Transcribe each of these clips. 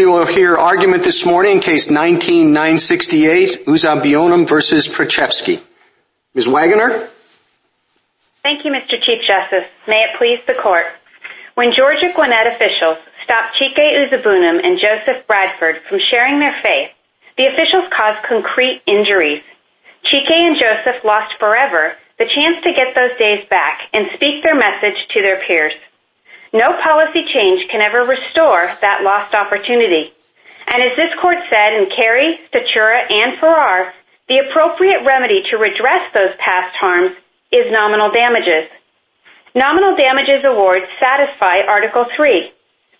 We will hear argument this morning in case 19-968, Uzuegbunam v. Preczewski. Ms. Waggoner? Thank you, Mr. Chief Justice. May it please the Court. When Georgia Gwinnett officials stopped Chike Uzuegbunam and Joseph Bradford from sharing their faith, the officials caused concrete injuries. Chike and Joseph lost forever the chance to get those days back and speak their message to their peers. No policy change can ever restore that lost opportunity. And as this Court said in Carey, Stachura, and Farrar, the appropriate remedy to redress those past harms is nominal damages. Nominal damages awards satisfy Article III.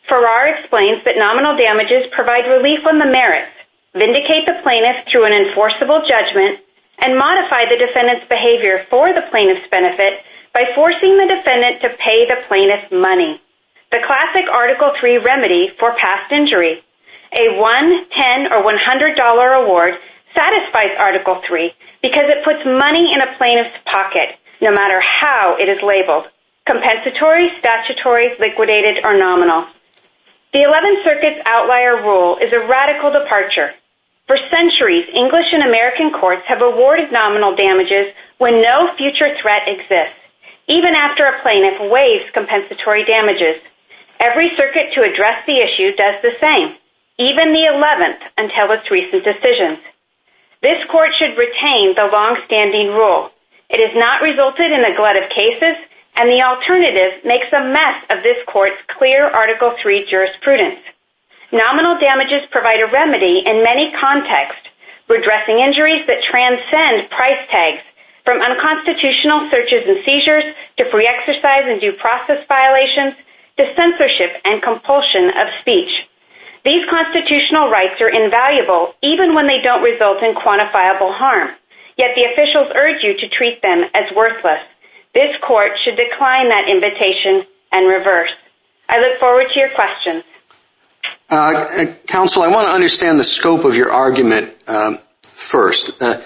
Farrar explains that nominal damages provide relief on the merits, vindicate the plaintiff through an enforceable judgment, and modify the defendant's behavior for the plaintiff's benefit by forcing the defendant to pay the plaintiff money. The classic Article III remedy for past injury. A $1, $10, or $100 award satisfies Article III because it puts money in a plaintiff's pocket, no matter how it is labeled, compensatory, statutory, liquidated, or nominal. The Eleventh Circuit's outlier rule is a radical departure. For centuries, English and American courts have awarded nominal damages when no future threat exists, even after a plaintiff waives compensatory damages. Every circuit to address the issue does the same, even the Eleventh until its recent decisions. This Court should retain the long-standing rule. It has not resulted in a glut of cases, and the alternative makes a mess of this Court's clear Article III jurisprudence. Nominal damages provide a remedy in many contexts, redressing injuries that transcend price tags, from unconstitutional searches and seizures to free exercise and due process violations to censorship and compulsion of speech. These constitutional rights are invaluable even when they don't result in quantifiable harm, yet the officials urge you to treat them as worthless. This Court should decline that invitation and reverse. I look forward to your questions. Uh, counsel, I want to understand the scope of your argument uh, first. Uh,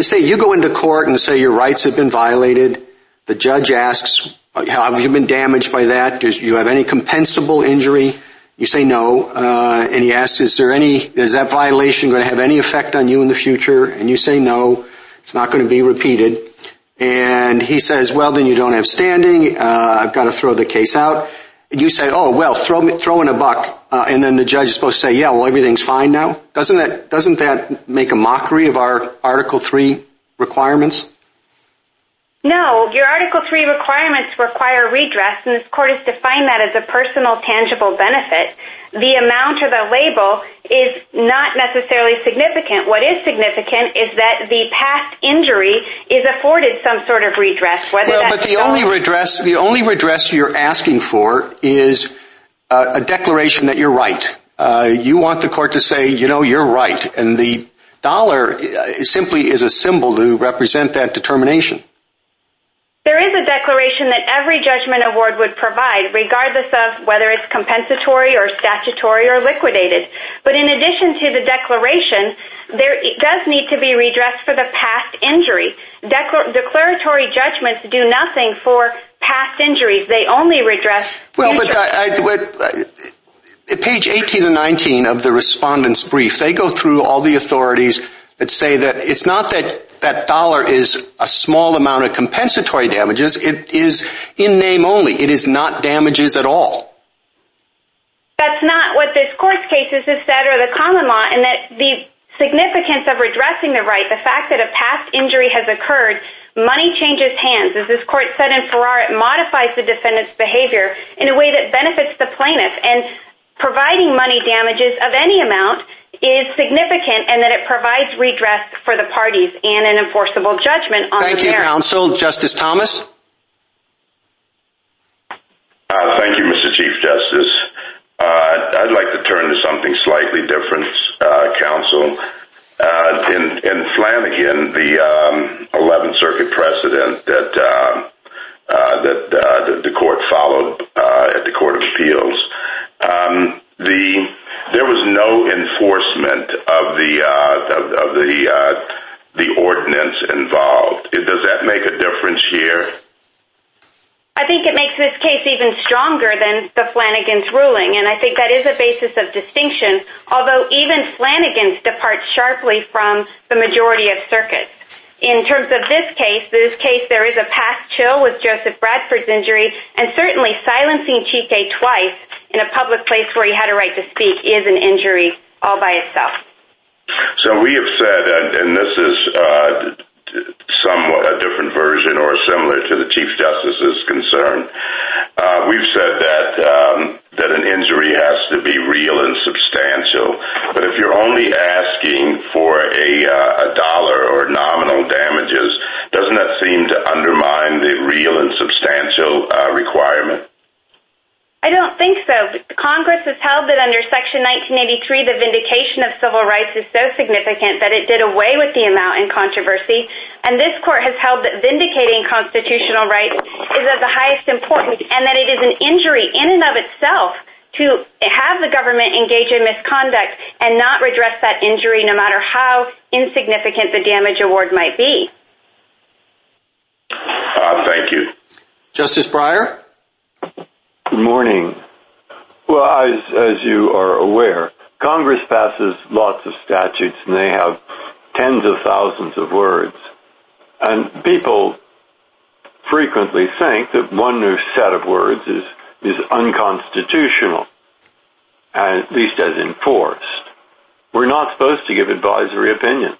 Say you go into court and say your rights have been violated. The judge asks, have you been damaged by that? Do you have any compensable injury? You say no. Uh, and he asks, is there any, is that violation going to have any effect on you in the future? And you say no, it's not going to be repeated. And he says, well, then you don't have standing. Uh, I've got to throw the case out. And you say, oh, well, throw in a buck. Uh, and then the judge is supposed to say, yeah, well, everything's fine now. Doesn't that make a mockery of our Article 3 requirements? No, your Article III requirements require redress, and this Court has defined that as a personal, tangible benefit. The amount or the label is not necessarily significant. What is significant is that the past injury is afforded some sort of redress. Well, But the only redress you're asking for is a declaration that you're right. Uh, you want the Court to say, you know, you're right. And the dollar uh, simply is a symbol to represent that determination. There is a declaration that every judgment award would provide, regardless of whether it's compensatory or statutory or liquidated. But in addition to the declaration, there does need to be redress for the past injury. Declaratory judgments do nothing for past injuries. They only redress Well, future. Uh, page 18 and 19 of the Respondent's Brief, they go through all the authorities that say that it's not that that dollar is a small amount of compensatory damages. It is in name only. It is not damages at all. That's not what this Court's cases have said or the common law, and that the significance of redressing the right, the fact that a past injury has occurred, money changes hands. As this Court said in Farrar, it modifies the defendant's behavior in a way that benefits the plaintiff. And providing money damages of any amount is significant in that it provides redress for the parties and an enforceable judgment on the merits. Thank you, Counsel. Justice Thomas? Uh, thank you, Mr. Chief Justice. Uh, I'd like to turn to something slightly different, uh, Counsel. In Flanigan, the um, 11th Circuit precedent that the Court followed at the Court of Appeals, um, there was no enforcement of the uh of of the uh the ordinance involved. Does that make a difference here? I think it makes this case even stronger than the Flanigan's ruling, and I think that is a basis of distinction, although even Flanigan's departs sharply from the majority of circuits. In terms of this case, this case there is a past chill with Joseph Bradford's injury, and certainly silencing Chike twice in a public place where he had a right to speak is an injury all by itself. So we have said, and this is uh, somewhat a different version or similar to the Chief Justice's concern, uh, we've said that um, an injury has to be real and substantial, but if you're only asking for a uh, dollar or nominal damages, doesn't that seem to undermine the real and substantial uh, requirement? I don't think so. Congress has held that under Section 1983 the vindication of civil rights is so significant that it did away with the amount in controversy, and this court has held that vindicating constitutional rights is of the highest importance, and that it is an injury in and of itself to have the government engage in misconduct and not redress that injury no matter how insignificant the damage award might be. Uh, thank you. Justice Breyer? Good morning. Well, as as you are aware, Congress passes lots of statutes, and they have tens of thousands of words, and people frequently think that one new set of words is unconstitutional, at least as enforced. We're not supposed to give advisory opinions,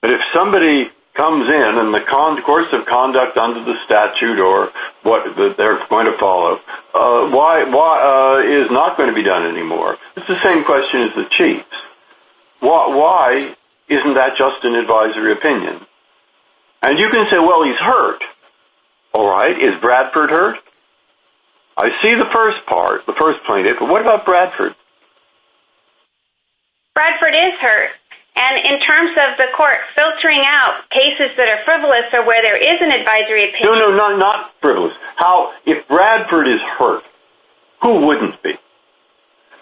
but if somebody comes in and the course of conduct under the statute or what they're going to follow, uh why why uh is not going to be done anymore? It's the same question as the Chief's. Why isn't that just an advisory opinion? And you can say, well, he's hurt. All right, is Bradford hurt? I see the first part, the first plaintiff, but what about Bradford? Bradford is hurt, and in terms of the court filtering out cases that are frivolous or where there is an advisory opinion... No, no, not frivolous. How if Bradford is hurt, who wouldn't be?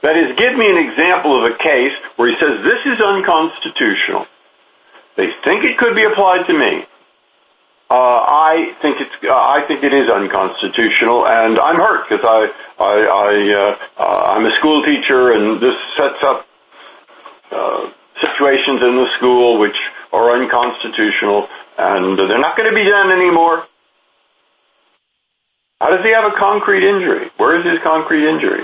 That is, give me an example of a case where he says, this is unconstitutional. They think it could be applied to me. Uh I think it is uh I think it is unconstitutional, and I'm hurt because I, I, I'm a school teacher, and this sets up situations in the school which are unconstitutional, and they're not going to be done anymore. How does he have a concrete injury? Where is his concrete injury?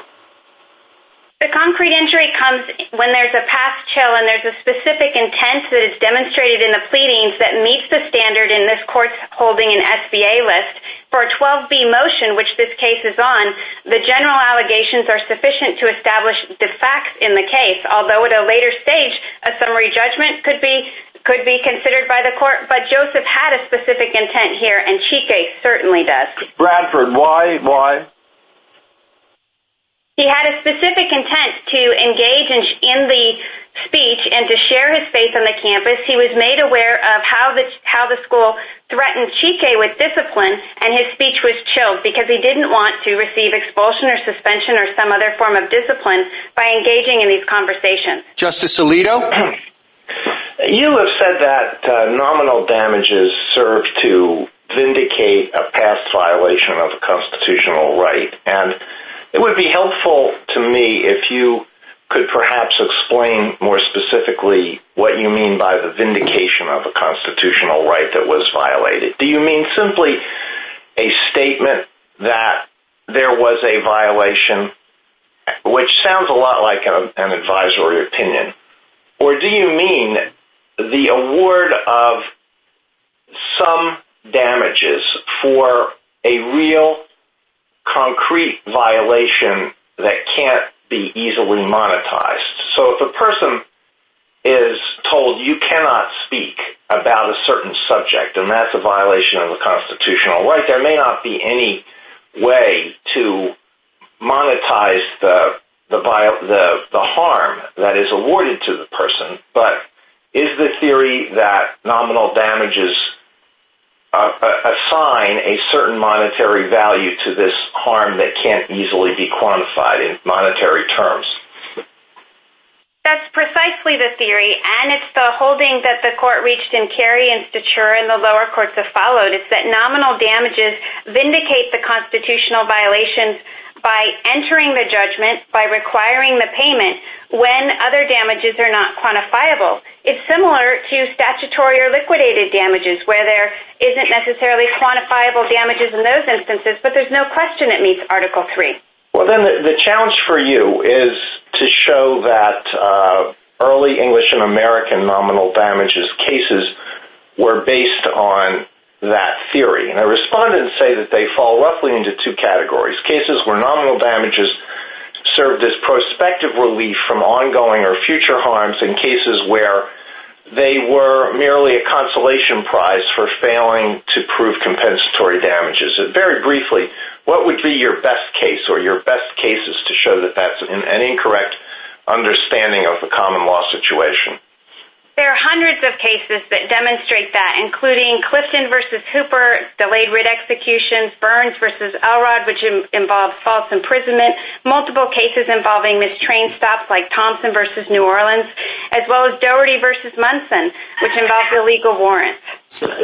The concrete injury comes when there's a past chill and there's a specific intent that is demonstrated in the pleadings that meets the standard in this court's holding an SBA list. For a 12B motion, which this case is on, the general allegations are sufficient to establish the facts in the case, although at a later stage, a summary judgment could be could be considered by the court, but Joseph had a specific intent here, and Chike certainly does. Bradford, why why? He had a specific intent to engage in the speech and to share his faith on the campus. He was made aware of how the school threatened Chike with discipline, and his speech was chilled because he didn't want to receive expulsion or suspension or some other form of discipline by engaging in these conversations. Justice Alito? You have said that uh, nominal damages serve to vindicate a past violation of a constitutional right, and it would be helpful to me if you could perhaps explain more specifically what you mean by the vindication of a constitutional right that was violated. Do you mean simply a statement that there was a violation, which sounds a lot like an advisory opinion, or do you mean the award of some damages for a real concrete violation that can't be easily monetized? So if a person is told you cannot speak about a certain subject, and that's a violation of a constitutional right, there may not be any way to monetize the the harm that is awarded to the person, but is the theory that nominal damages assign a certain monetary value to this harm that can't easily be quantified in monetary terms? That's precisely the theory, and it's the holding that the court reached in Carey and Stachura and the lower courts have followed. It's that nominal damages vindicate the constitutional violations by entering the judgment, by requiring the payment, when other damages are not quantifiable. It's similar to statutory or liquidated damages, where there isn't necessarily quantifiable damages in those instances, but there's no question it meets Article III. Well, then the challenge for you is to show that uh, early English and American nominal damages cases were based on that theory. And the respondents say that they fall roughly into two categories. Cases where nominal damages served as prospective relief from ongoing or future harms and cases where they were merely a consolation prize for failing to prove compensatory damages. Very briefly, what would be your best case or your best cases to show that that's an incorrect understanding of the common law situation? There are hundreds of cases that demonstrate that, including Clifton v. Hooper, delayed writ executions, Burns v. Elrod, which involves false imprisonment, multiple cases involving mistrained stops like Thompson v. New Orleans, as well as Doherty v. Munson, which involves illegal warrants.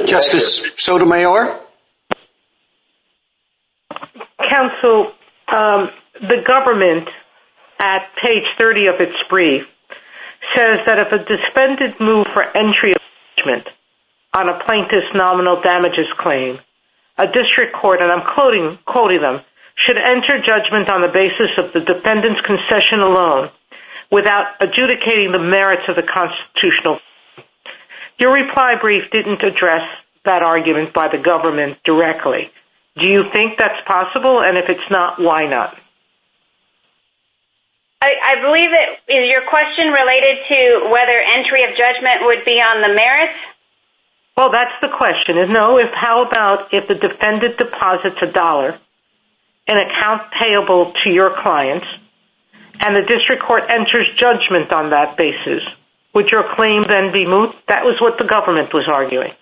Justice Sotomayor? Counsel, um, the government, at page 30 of its brief, says that if a defendant moved for entry of judgment on a plaintiff's nominal damages claim, a district court, and I'm quoting them, should enter judgment on the basis of the defendant's concession alone without adjudicating the merits of the constitutional. Your reply brief didn't address that argument by the government directly. Do you think that's possible? And if it's not, why not? I believe that, is your question related to whether entry of judgment would be on the merits? Well, that's the question. No, how about if the defendant deposits a dollar in account payable to your clients and the district court enters judgment on that basis, would your claim then be moot? That was what the government was arguing.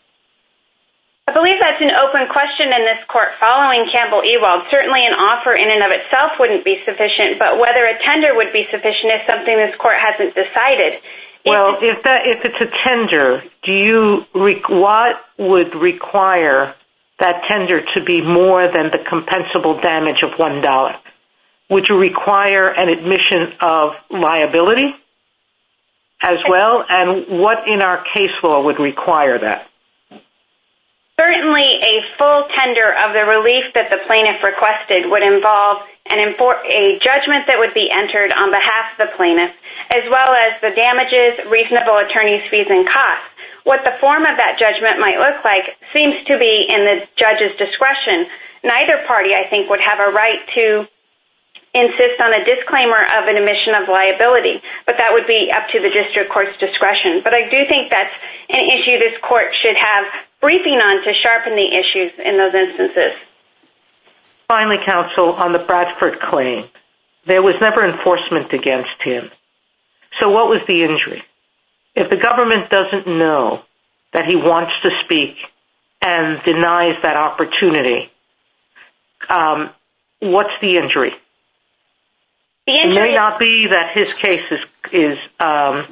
I believe that's an open question in this court following Campbell-Ewald. Certainly an offer in and of itself wouldn't be sufficient, but whether a tender would be sufficient is something this court hasn't decided. Well, if that if it's a tender, do you what would require that tender to be more than the compensable damage of $1? Would you require an admission of liability as well? And what in our case law would require that? Certainly a full tender of the relief that the plaintiff requested would involve a judgment that would be entered on behalf of the plaintiff, as well as the damages, reasonable attorney's fees, and costs. What the form of that judgment might look like seems to be in the judge's discretion. Neither party, I think, would have a right to insist on a disclaimer of an admission of liability, but that would be up to the district court's discretion. But I do think that's an issue this court should have briefing on to sharpen the issues in those instances. Finally, counsel, on the Bradford claim, there was never enforcement against him. So what was the injury? If the government doesn't know that he wants to speak and denies that opportunity, um, what's the injury? It may not be that his case is is um,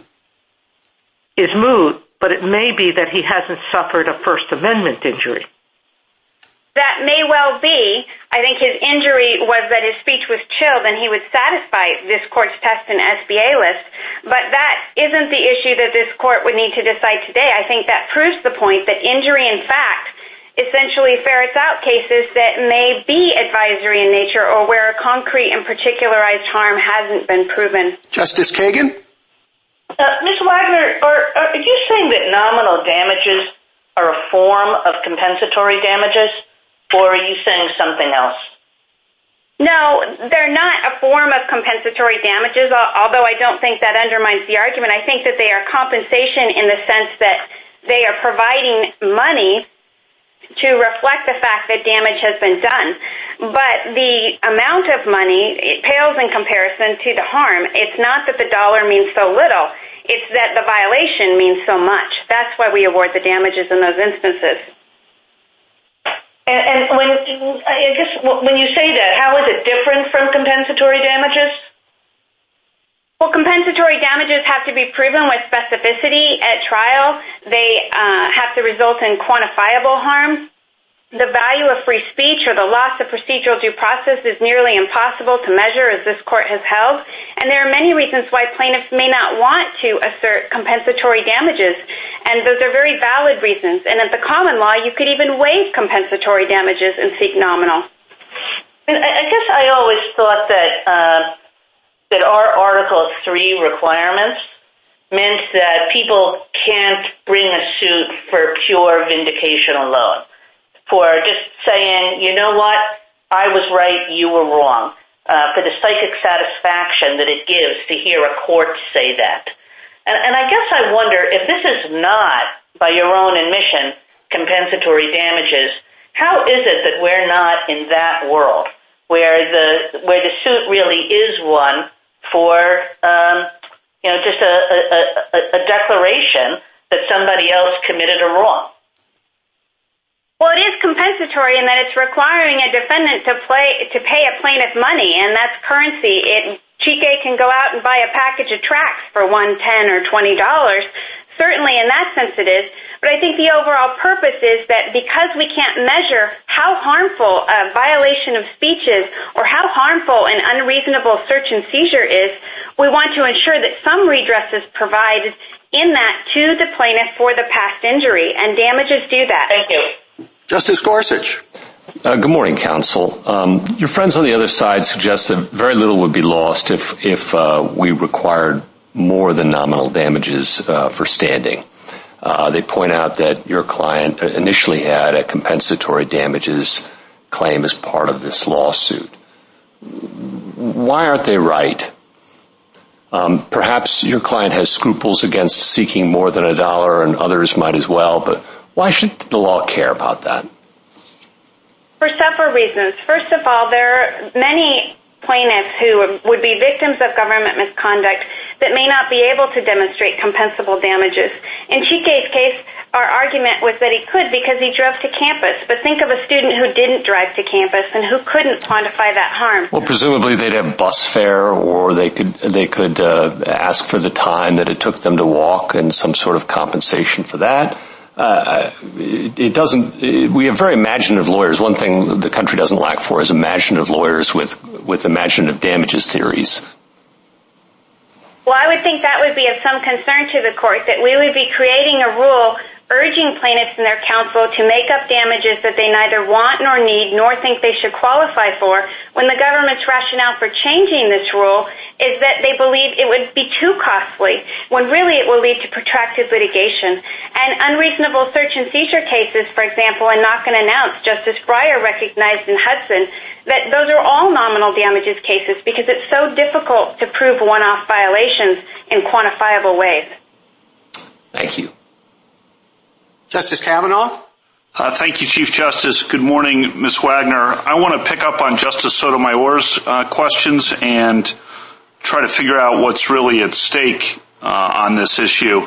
is moot, but it may be that he hasn't suffered a First Amendment injury. That may well be. I think his injury was that his speech was chilled and he would satisfy this court's test and SBA list, but that isn't the issue that this court would need to decide today. I think that proves the point that injury, in fact, essentially ferrets out cases that may be advisory in nature or where a concrete and particularized harm hasn't been proven. Justice Kagan? Uh, Ms. Waggoner, are you saying that nominal damages are a form of compensatory damages, or are you saying something else? No, they're not a form of compensatory damages, although I don't think that undermines the argument. I think that they are compensation in the sense that they are providing money to reflect the fact that damage has been done. But the amount of money it pales in comparison to the harm. It's not that the dollar means so little. It's that the violation means so much. That's why we award the damages in those instances. And and when I I guess when you say that, how is it different from compensatory damages? Well, compensatory damages have to be proven with specificity at trial. They uh, have to result in quantifiable harm. The value of free speech or the loss of procedural due process is nearly impossible to measure, as this court has held. And there are many reasons why plaintiffs may not want to assert compensatory damages. And those are very valid reasons. And at the common law, you could even waive compensatory damages and seek nominal. I guess I always thought that uh, our Article III requirements meant that people can't bring a suit for pure vindication alone. For just saying, you know what, I was right, you were wrong. Uh, for the psychic satisfaction that it gives to hear a court say that. And I guess I wonder, if this is not, by your own admission, compensatory damages, how is it that we're not in that world? Where the suit really is one for um you know just a declaration that somebody else committed a wrong. Well, it is compensatory in that it's requiring a defendant to pay a plaintiff money. And that's currency. It Chike can go out and buy a package of tracts for $1, $10, or $20. Certainly in that sense it is. But I think the overall purpose is that because we can't measure how harmful a violation of speech is, or how harmful an unreasonable search and seizure is, we want to ensure that some redress is provided in that to the plaintiff for the past injury. And damages do that. Thank you. Justice Gorsuch. Uh, good morning, counsel. Um, your friends on the other side suggest that very little would be lost if uh, we required more than nominal damages uh, for standing. Uh, they point out that your client initially had a compensatory damages claim as part of this lawsuit. Why aren't they right? Um, perhaps your client has scruples against seeking more than a dollar and others might as well. But why should the law care about that? For several reasons. First of all, there are many plaintiffs who would be victims of government misconduct that may not be able to demonstrate compensable damages. In Chike's case, our argument was that he could because he drove to campus. But think of a student who didn't drive to campus and who couldn't quantify that harm. Well, presumably they'd have bus fare or they could they could uh ask for the time that it took them to walk and some sort of compensation for that. Uh, it doesn't, we have very imaginative lawyers. One thing the country doesn't lack for is imaginative lawyers with imaginative damages theories. Well, I would think that would be of some concern to the court, that we would be creating a rule urging plaintiffs and their counsel to make up damages that they neither want nor need nor think they should qualify for when the government's rationale for changing this rule is that they believe it would be too costly when really it will lead to protracted litigation. And unreasonable search and seizure cases, for example, and not going to announce, Justice Breyer recognized in Hudson, that those are all nominal damages cases because it's so difficult to prove one-off violations in quantifiable ways. Thank you. Justice Kavanaugh. Uh, thank you, Chief Justice. Good morning, Ms. Waggoner. I want to pick up on Justice Sotomayor's uh, questions and try to figure out what's really at stake uh, on this issue.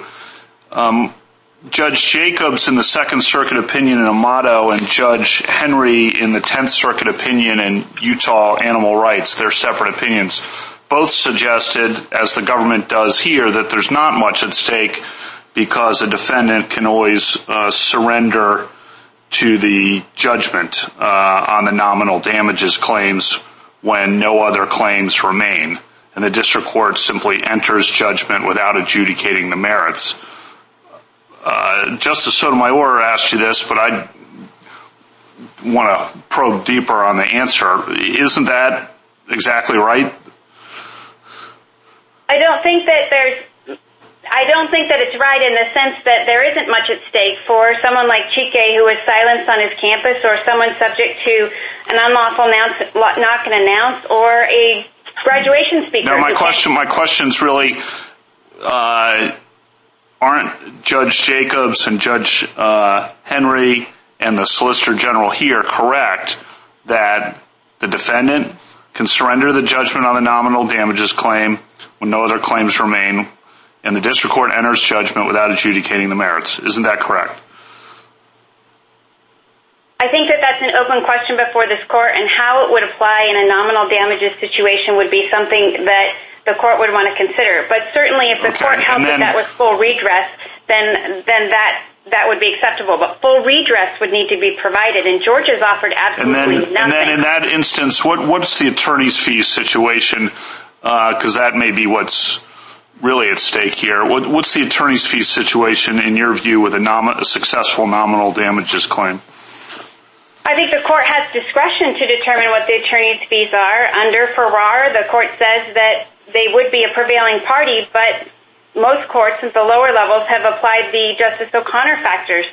Um, Judge Jacobs in the Second Circuit opinion in Amato and Judge Henry in the Tenth Circuit opinion in Utah Animal Rights, their separate opinions, both suggested, as the government does here, that there's not much at stake because a defendant can always uh, surrender to the judgment uh, on the nominal damages claims when no other claims remain. And the district court simply enters judgment without adjudicating the merits. Uh, Justice Sotomayor asked you this, but I want to probe deeper on the answer. Isn't that exactly right? I don't think that it's right in the sense that there isn't much at stake for someone like Chike who was silenced on his campus or someone subject to an unlawful knock and announce or a graduation speaker. No, my question my questions really uh, aren't Judge Jacobs and Judge uh, Henry and the Solicitor General here correct that the defendant can surrender the judgment on the nominal damages claim when no other claims remain and the district court enters judgment without adjudicating the merits. Isn't that correct? I think that that's an open question before this court and how it would apply in a nominal damages situation would be something that the court would want to consider. But certainly if the court held that that was full redress, then that would be acceptable. But full redress would need to be provided, and Georgia's offered absolutely nothing. And then in that instance, what's the attorney's fees situation? Uh, because that may be what's really at stake here. What's the attorney's fee situation, in your view, with a successful nominal damages claim? I think the court has discretion to determine what the attorney's fees are. Under Farrar, the court says that they would be a prevailing party, but most courts at the lower levels have applied the Justice O'Connor factors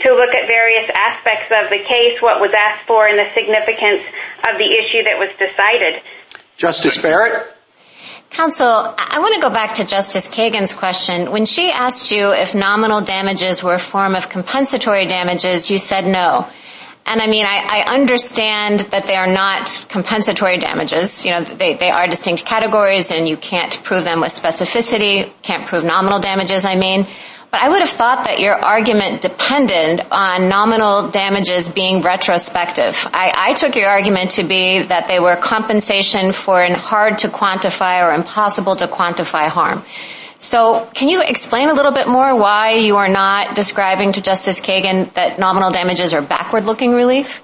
to look at various aspects of the case, what was asked for, and the significance of the issue that was decided. Justice Barrett? Counsel, I want to go back to Justice Kagan's question. When she asked you if nominal damages were a form of compensatory damages, you said no. And I mean, I understand that they are not compensatory damages. You know, they are distinct categories, and you can't prove them with specificity, can't prove nominal damages, I mean. But I would have thought that your argument depended on nominal damages being retrospective. I took your argument to be that they were compensation for an hard-to-quantify or impossible-to-quantify harm. So can you explain a little bit more why you are not describing to Justice Kagan that nominal damages are backward-looking relief?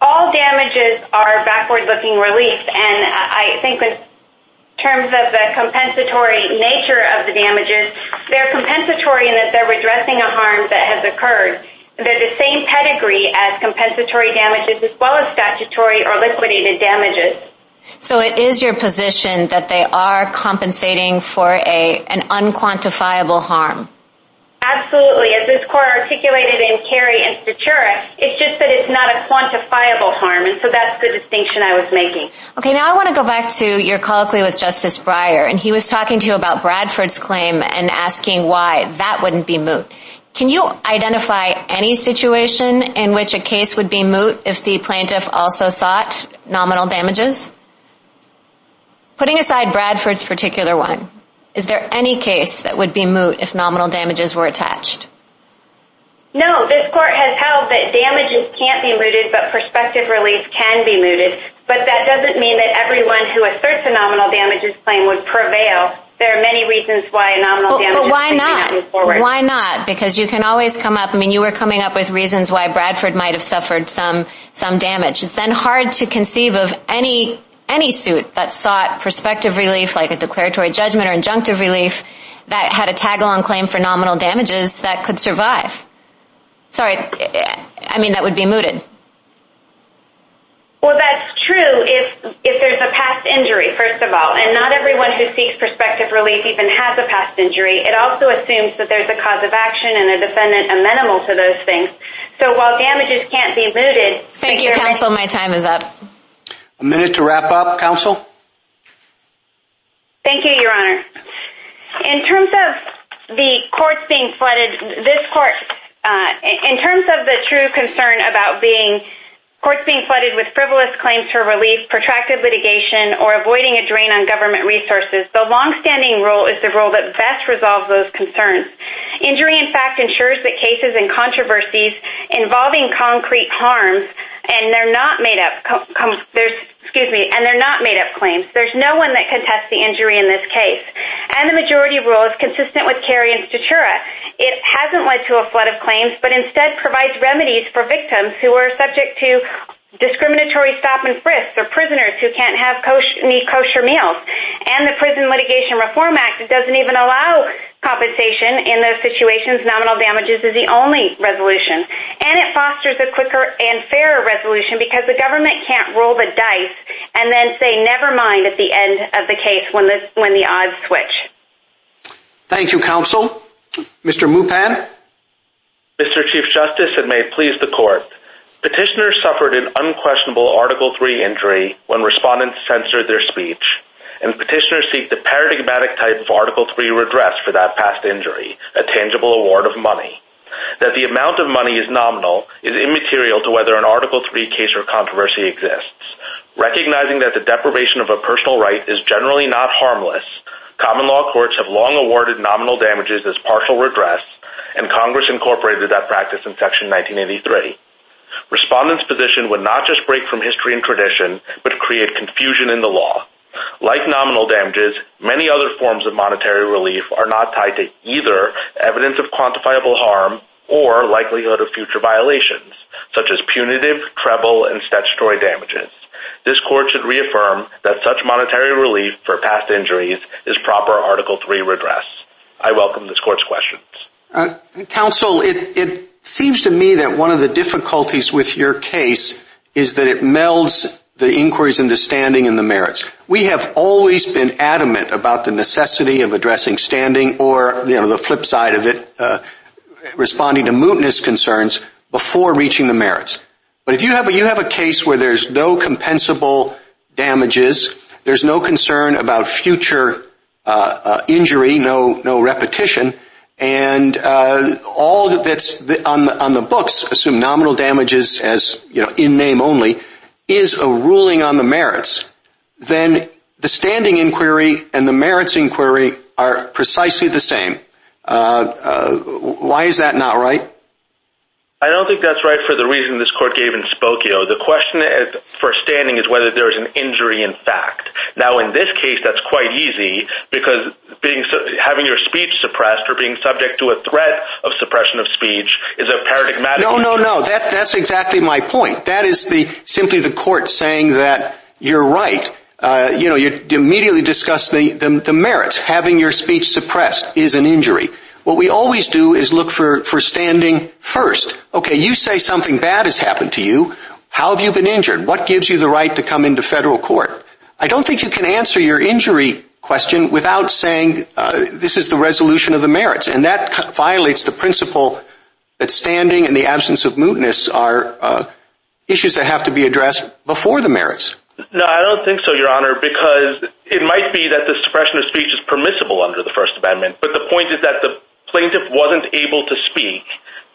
All damages are backward-looking relief, and I think in terms of the compensatory nature of the damages, they're compensatory in that they're redressing a harm that has occurred. They're the same pedigree as compensatory damages as well as statutory or liquidated damages. So it is your position that they are compensating for an unquantifiable harm? Absolutely. As this Court articulated in Carey and Stachura, it's just that it's not a quantifiable harm, and so that's the distinction I was making. Okay, now I want to go back to your colloquy with Justice Breyer, and he was talking to you about Bradford's claim and asking why that wouldn't be moot. Can you identify any situation in which a case would be moot if the plaintiff also sought nominal damages? Putting aside Bradford's particular one, is there any case that would be moot if nominal damages were attached? No, this Court has held that damages can't be mooted, but prospective relief can be mooted. But that doesn't mean that everyone who asserts a nominal damages claim would prevail. There are many reasons why a nominal damages claim cannot move forward. But why not? Because you can always come up, I mean, you were coming up with reasons why Bradford might have suffered some some damage. It's then hard to conceive of any suit that sought prospective relief, like a declaratory judgment or injunctive relief, that had a tag-along claim for nominal damages that could survive. Sorry, I mean, that would be mooted. Well, that's true if if there's a past injury, first of all. And not everyone who seeks prospective relief even has a past injury. It also assumes that there's a cause of action and a defendant amenable to those things. So while damages can't be mooted... Thank you, counsel. My time is up. A minute to wrap up, counsel. Thank you, Your Honor. In terms of the courts being flooded, this Court, uh, in terms of the true concern about being, courts being flooded with frivolous claims for relief, protracted litigation, or avoiding a drain on government resources, the longstanding rule is the rule that best resolves those concerns. Injury, in fact, ensures that cases and controversies involving concrete harms, and they're not made up claims. There's no one that contests the injury in this case. And the majority rule is consistent with Carey and Stachura. It hasn't led to a flood of claims, but instead provides remedies for victims who are subject to discriminatory stop and frisk, or prisoners who can't have need kosher meals. And the Prison Litigation Reform Act doesn't even allow compensation in those situations. Nominal damages is the only resolution. And it fosters a quicker and fairer resolution because the government can't roll the dice and then say, never mind, at the end of the case when the when the odds switch. Thank you, counsel. Mr. Mooppan? Mr. Chief Justice, and may it please the Court, petitioners suffered an unquestionable Article III injury when respondents censored their speech, and petitioners seek the paradigmatic type of Article III redress for that past injury, a tangible award of money. That the amount of money is nominal is immaterial to whether an Article III case or controversy exists. Recognizing that the deprivation of a personal right is generally not harmless, common law courts have long awarded nominal damages as partial redress, and Congress incorporated that practice in Section 1983. Respondents' position would not just break from history and tradition, but create confusion in the law. Like nominal damages, many other forms of monetary relief are not tied to either evidence of quantifiable harm or likelihood of future violations, such as punitive, treble, and statutory damages. This court should reaffirm that such monetary relief for past injuries is proper Article III redress. I welcome this court's questions. Uh, counsel, it seems to me that one of the difficulties with your case is that it melds the inquiries into standing and the merits. We have always been adamant about the necessity of addressing standing or, you know, the flip side of it, uh, responding to mootness concerns before reaching the merits. But if you have a you have a case where there's no compensable damages, there's no concern about future uh, uh, injury, no no repetition, and uh, all that's on the books, assume nominal damages as, you know, in name only, is a ruling on the merits, then the standing inquiry and the merits inquiry are precisely the same. Uh, uh, why is that not right? I don't think that's right for the reason this court gave in Spokeo. The question for standing is whether there is an injury in fact. Now, in this case, that's quite easy because having your speech suppressed or being subject to a threat of suppression of speech is a paradigmatic... No, no, no. That's exactly my point. That is simply the court saying that you're right. Uh, you know, you immediately discuss the merits. Having your speech suppressed is an injury. What we always do is look for for standing first. Okay, you say something bad has happened to you. How have you been injured? What gives you the right to come into federal court? I don't think you can answer your injury question without saying uh, this is the resolution of the merits, and that violates the principle that standing and the absence of mootness are uh, issues that have to be addressed before the merits. No, I don't think so, Your Honor, because it might be that the suppression of speech is permissible under the First Amendment, but the point is that the plaintiff wasn't able to speak.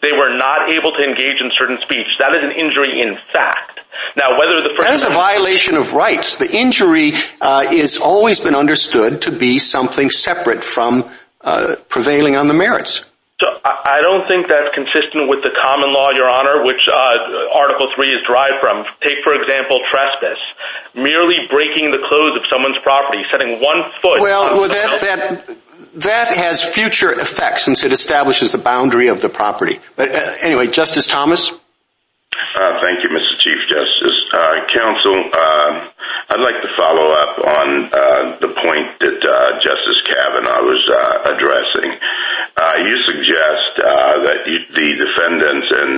They were not able to engage in certain speech. That is an injury in fact. Now whether the person... That is a violation of rights. The injury uh, has always been understood to be something separate from uh, prevailing on the merits. So I don't think that's consistent with the common law, Your Honor, which uh, Article 3 is derived from. Take, for example, trespass. Merely breaking the close of someone's property, setting one foot... Well, that has future effects since it establishes the boundary of the property. But uh, anyway, Justice Thomas? Uh, thank you, Mr. Chief Justice. Uh, counsel, um, I'd like to follow up on the point that Justice Kavanaugh was addressing. You suggest that the defendants in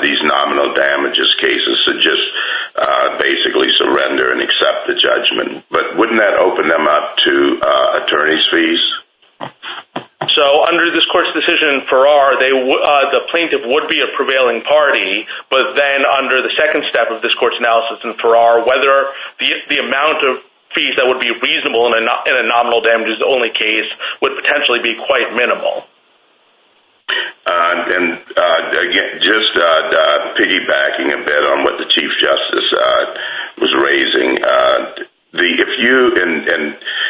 these nominal damages cases should just basically surrender and accept the judgment, but wouldn't that open them up to attorney's fees? So, under this Court's decision in Farrar, uh, the plaintiff would be a prevailing party, but then under the second step of this Court's analysis in Farrar, whether the amount of fees that would be reasonable in a nominal damages-only case would potentially be quite minimal. Uh, and uh, again, just piggybacking a bit on what the Chief Justice was raising,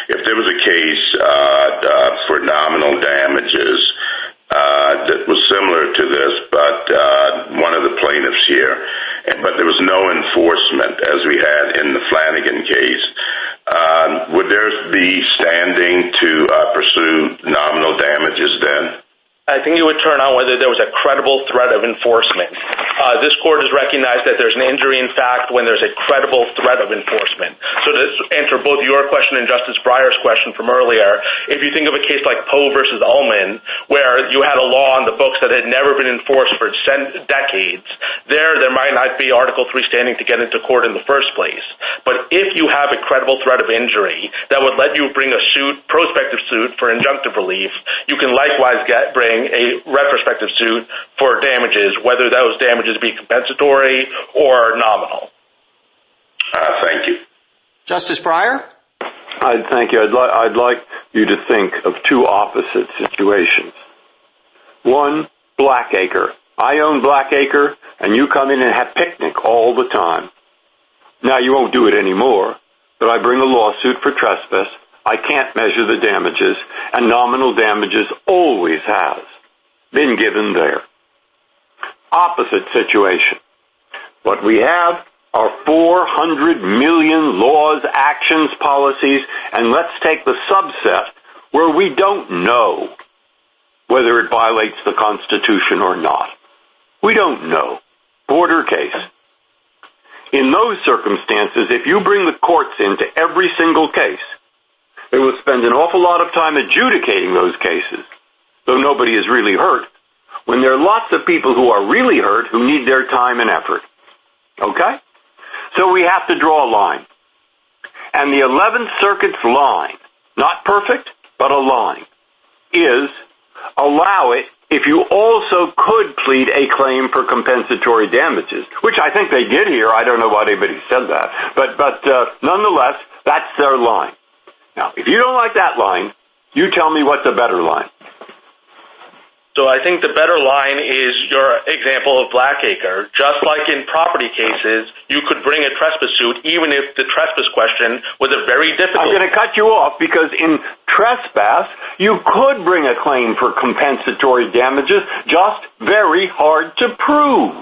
if there was a case uh, uh, for nominal damages uh, that was similar to this, but one of the plaintiffs here, but there was no enforcement as we had in the Flanigan case, would there be standing to pursue nominal damages then? I think it would turn on whether there was a credible threat of enforcement. Uh, this Court has recognized that there's an injury in fact when there's a credible threat of enforcement. So to answer both your question and Justice Breyer's question from earlier, if you think of a case like Poe v. Ullman, where you had a law on the books that had never been enforced for decades, there there might not be Article III standing to get into court in the first place. But if you have a credible threat of injury that would let you bring a suit, prospective suit for injunctive relief, you can likewise get bring a retrospective suit for damages, whether those damages be compensatory or nominal. Uh, thank you. Justice Breyer? Thank you. I'd like you to think of two opposite situations. One, Blackacre. I own Blackacre, and you come in and have picnic all the time. Now you won't do it anymore, but I bring a lawsuit for trespass. I can't measure the damages, and nominal damages always has been given there. Opposite situation. What we have are 400 million laws, actions, policies, and let's take the subset where we don't know whether it violates the Constitution or not. We don't know. Border case. In those circumstances, if you bring the courts into every single case, they will spend an awful lot of time adjudicating those cases, though nobody is really hurt, when there are lots of people who are really hurt who need their time and effort. Okay? So we have to draw a line. And the 11th Circuit's line, not perfect, but a line, is allow it if you also could plead a claim for compensatory damages, which I think they did here. I don't know why anybody said that. But, but uh, nonetheless, that's their line. Now, if you don't like that line, you tell me what's a better line. So I think the better line is your example of Blackacre. Just like in property cases, you could bring a trespass suit even if the trespass question was a very difficult... I'm going to cut you off because in trespass, you could bring a claim for compensatory damages, just very hard to prove.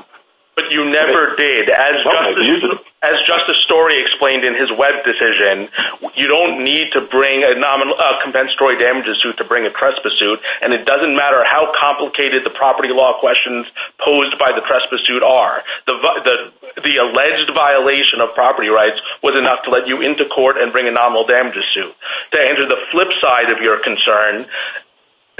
But you never did. As Justice, as Justice Story explained in his Webb decision, you don't need to bring a nominal uh, compensatory damages suit to bring a trespass suit, and it doesn't matter how complicated the property law questions posed by the trespass suit are. The, the, the alleged violation of property rights was enough to let you into court and bring a nominal damages suit. To answer the flip side of your concern,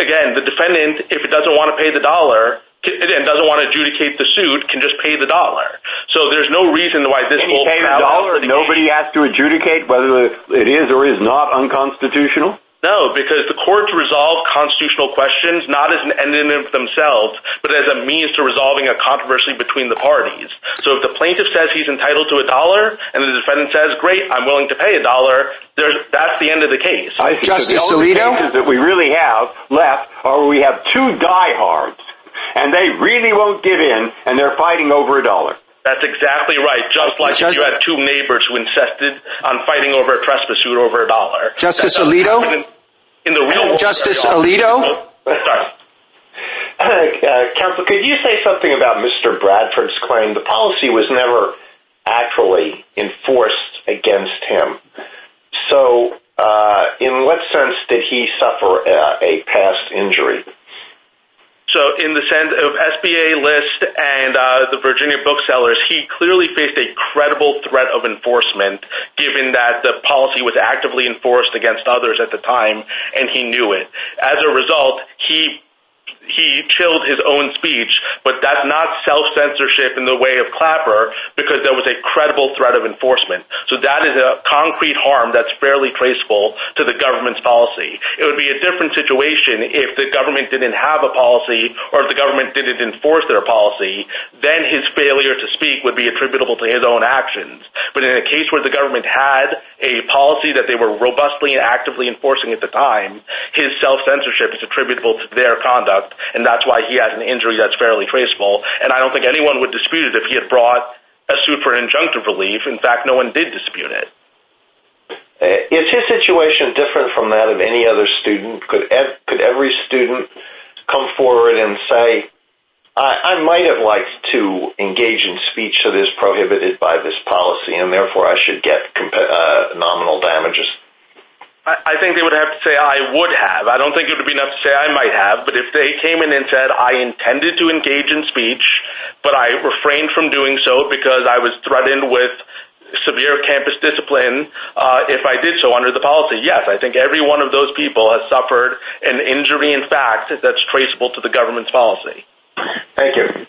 again, the defendant, if it doesn't want to pay the dollar, and doesn't want to adjudicate the suit can just pay the dollar. So there's no reason why this will pay the dollar. Nobody has to adjudicate whether it is or is not unconstitutional. No, because the courts resolve constitutional questions not as an end in of themselves, but as a means to resolving a controversy between the parties. So if the plaintiff says he's entitled to a dollar and the defendant says, great, I'm willing to pay a dollar, that's the end of the case. Justice Alito? that we really have left are we have two diehards and they really won't give in, and they're fighting over a dollar. That's exactly right. Just like Just, if you had two neighbors who insisted on fighting over a trespass suit over a dollar. Justice Alito? In, in, the real Justice Alito? Sorry. Uh, Counsel, could you say something about Mr. Bradford's claim? The policy was never actually enforced against him. So, uh, in what sense did he suffer uh, a past injury? So in the sense of SBA list and uh, the Virginia booksellers, he clearly faced a credible threat of enforcement given that the policy was actively enforced against others at the time and he knew it. As a result, he he chilled his own speech, but that's not self-censorship in the way of Clapper because there was a credible threat of enforcement. So that is a concrete harm that's fairly traceable to the government's policy. It would be a different situation if the government didn't have a policy or if the government didn't enforce their policy, then his failure to speak would be attributable to his own actions. But in a case where the government had a policy that they were robustly and actively enforcing at the time, his self-censorship is attributable to their conduct and that's why he has an injury that's fairly traceable. And I don't think anyone would dispute it if he had brought a suit for injunctive relief. In fact, no one did dispute it. Uh, his situation different from that of any other student? Could could every student come forward and say, I, I might have liked to engage in speech that is prohibited by this policy, and therefore I should get uh, nominal damages? I think they would have to say I would have. I don't think it would be enough to say I might have, but if they came in and said I intended to engage in speech, but I refrained from doing so because I was threatened with severe campus discipline uh, if I did so under the policy, yes, I think every one of those people has suffered an injury in fact that's traceable to the government's policy. Thank you.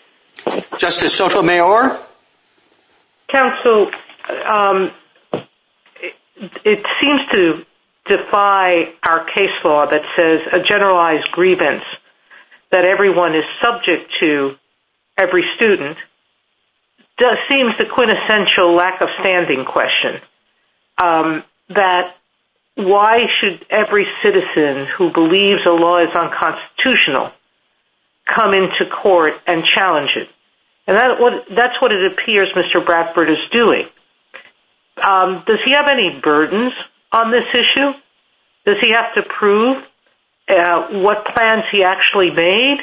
Justice Sotomayor? Counsel, um, it, it seems to defy our case law that says a generalized grievance that everyone is subject to, every student, does, seems the quintessential lack of standing question. Um, that why should every citizen who believes a law is unconstitutional come into court and challenge it? And that, what, that's what it appears Mr. Bradford is doing. Um, does he have any burdens on this issue? Does he have to prove uh, what plans he actually made?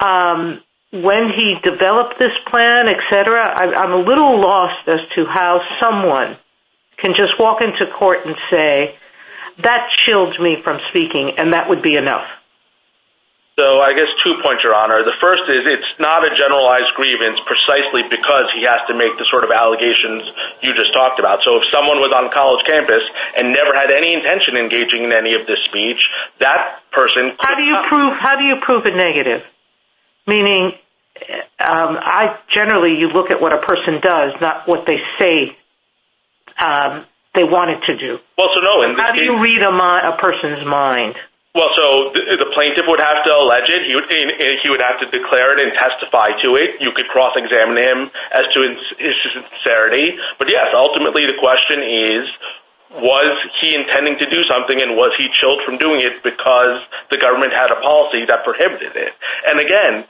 Um, when he developed this plan, cetera? I'm a little lost as to how someone can just walk into court and say, that chilled me from speaking, and that would be enough. So I guess two points, Your Honor. The first is it's not a generalized grievance precisely because he has to make the sort of allegations you just talked about. So if someone was on a college campus and never had any intention of engaging in any of this speech, that person... How do you prove how do you prove a negative? Meaning, um, I generally, you look at what a person does, not what they say um, they wanted to do. Well so no in the How do you read a person's mind? Well, so the plaintiff would have to allege it. He would have to declare it and testify to it. You could cross-examine him as to his sincerity. But yes, ultimately the question is, was he intending to do something and was he chilled from doing it because the government had a policy that prohibited it? And again,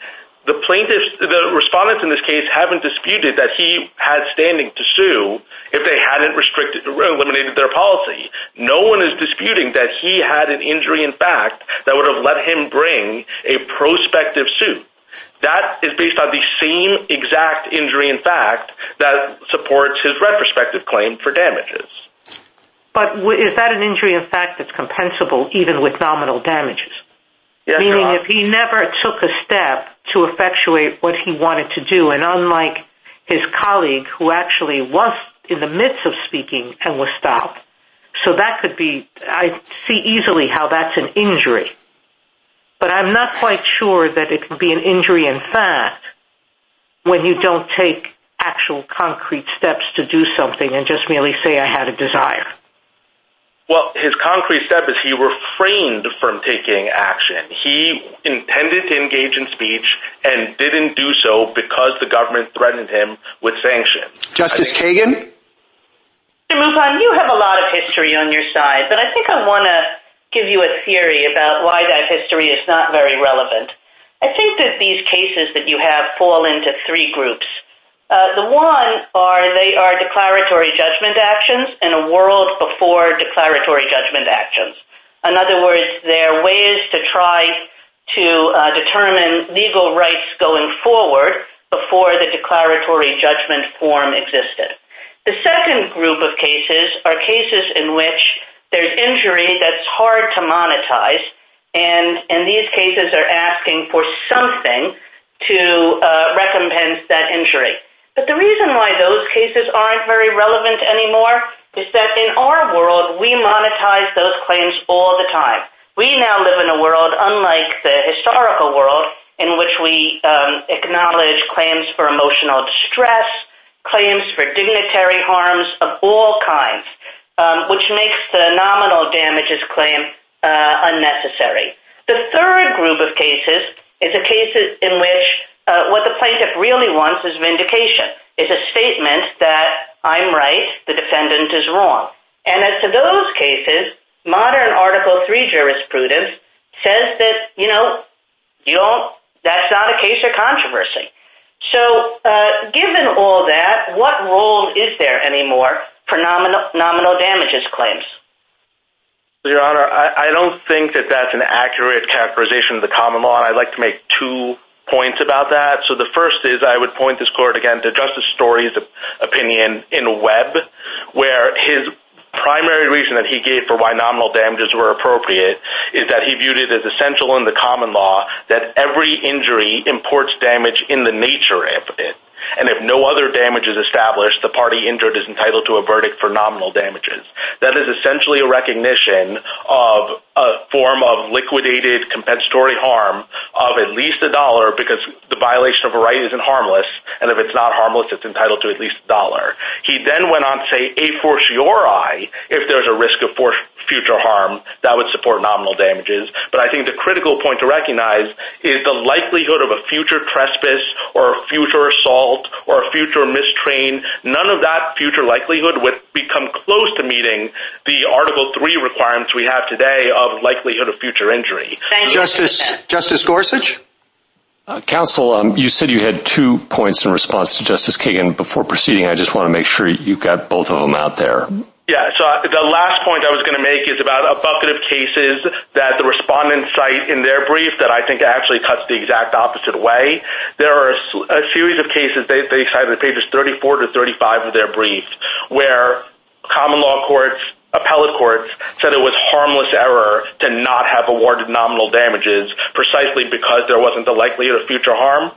the plaintiffs, the respondents in this case haven't disputed that he had standing to sue if they hadn't restricted eliminated their policy. No one is disputing that he had an injury in fact that would have let him bring a prospective suit. That is based on the same exact injury in fact that supports his retrospective claim for damages. But is that an injury in fact that's compensable even with nominal damages? Meaning if he never took a step to effectuate what he wanted to do and unlike his colleague who actually was in the midst of speaking and was stopped. So that could be, I see easily how that's an injury. But I'm not quite sure that it can be an injury in fact when you don't take actual concrete steps to do something and just merely say I had a desire. Well, his concrete step is he refrained from taking action. He intended to engage in speech and didn't do so because the government threatened him with sanctions. Justice Kagan? Mr. Mooppan, you have a lot of history on your side, but I think I want to give you a theory about why that history is not very relevant. I think that these cases that you have fall into three groups. Uh, the one are they are declaratory judgment actions in a world before declaratory judgment actions. In other words, they're ways to try to uh, determine legal rights going forward before the declaratory judgment form existed. The second group of cases are cases in which there's injury that's hard to monetize and in these cases are asking for something to uh, recompense that injury. But the reason why those cases aren't very relevant anymore is that in our world we monetize those claims all the time. We now live in a world unlike the historical world in which we um, acknowledge claims for emotional distress, claims for dignitary harms of all kinds, um, which makes the nominal damages claim uh, unnecessary. The third group of cases is a case in which Uh, what the plaintiff really wants is vindication, is a statement that I'm right, the defendant is wrong. And as to those cases, modern Article III jurisprudence says that, you know, that's not a case of controversy. So uh, given all that, what role is there anymore for nominal damages claims? Your Honor, I don't think that that's an accurate characterization of the common law and I'd like to make two points about that. So the first is I would point this court again to Justice Story's opinion in Webb where his primary reason that he gave for why nominal damages were appropriate is that he viewed it as essential in the common law that every injury imports damage in the nature of it. And if no other damage is established, the party injured is entitled to a verdict for nominal damages. That is essentially a recognition of form of liquidated compensatory harm of at least a dollar because the violation of a right isn't harmless and if it's not harmless, it's entitled to at least a dollar. He then went on to say a fortiori, if there's a risk of future harm, that would support nominal damages. But I think the critical point to recognize is the likelihood of a future trespass or a future assault or a future mistrain, none of that future likelihood would become close to meeting the Article III requirements we have today of likelihood of future injury. Justice Justice Gorsuch? Uh, counsel, um, you said you had two points in response to Justice Kagan before proceeding. I just want to make sure you've got both of them out there. Yeah, so uh, the last point I was going to make is about a bucket of cases that the respondents cite in their brief that I think actually cuts the exact opposite way. There are a series of cases, they cited pages 34 to 35 of their brief, where common law courts, appellate courts, said it was harmless error to not have awarded nominal damages precisely because there wasn't the likelihood of future harm.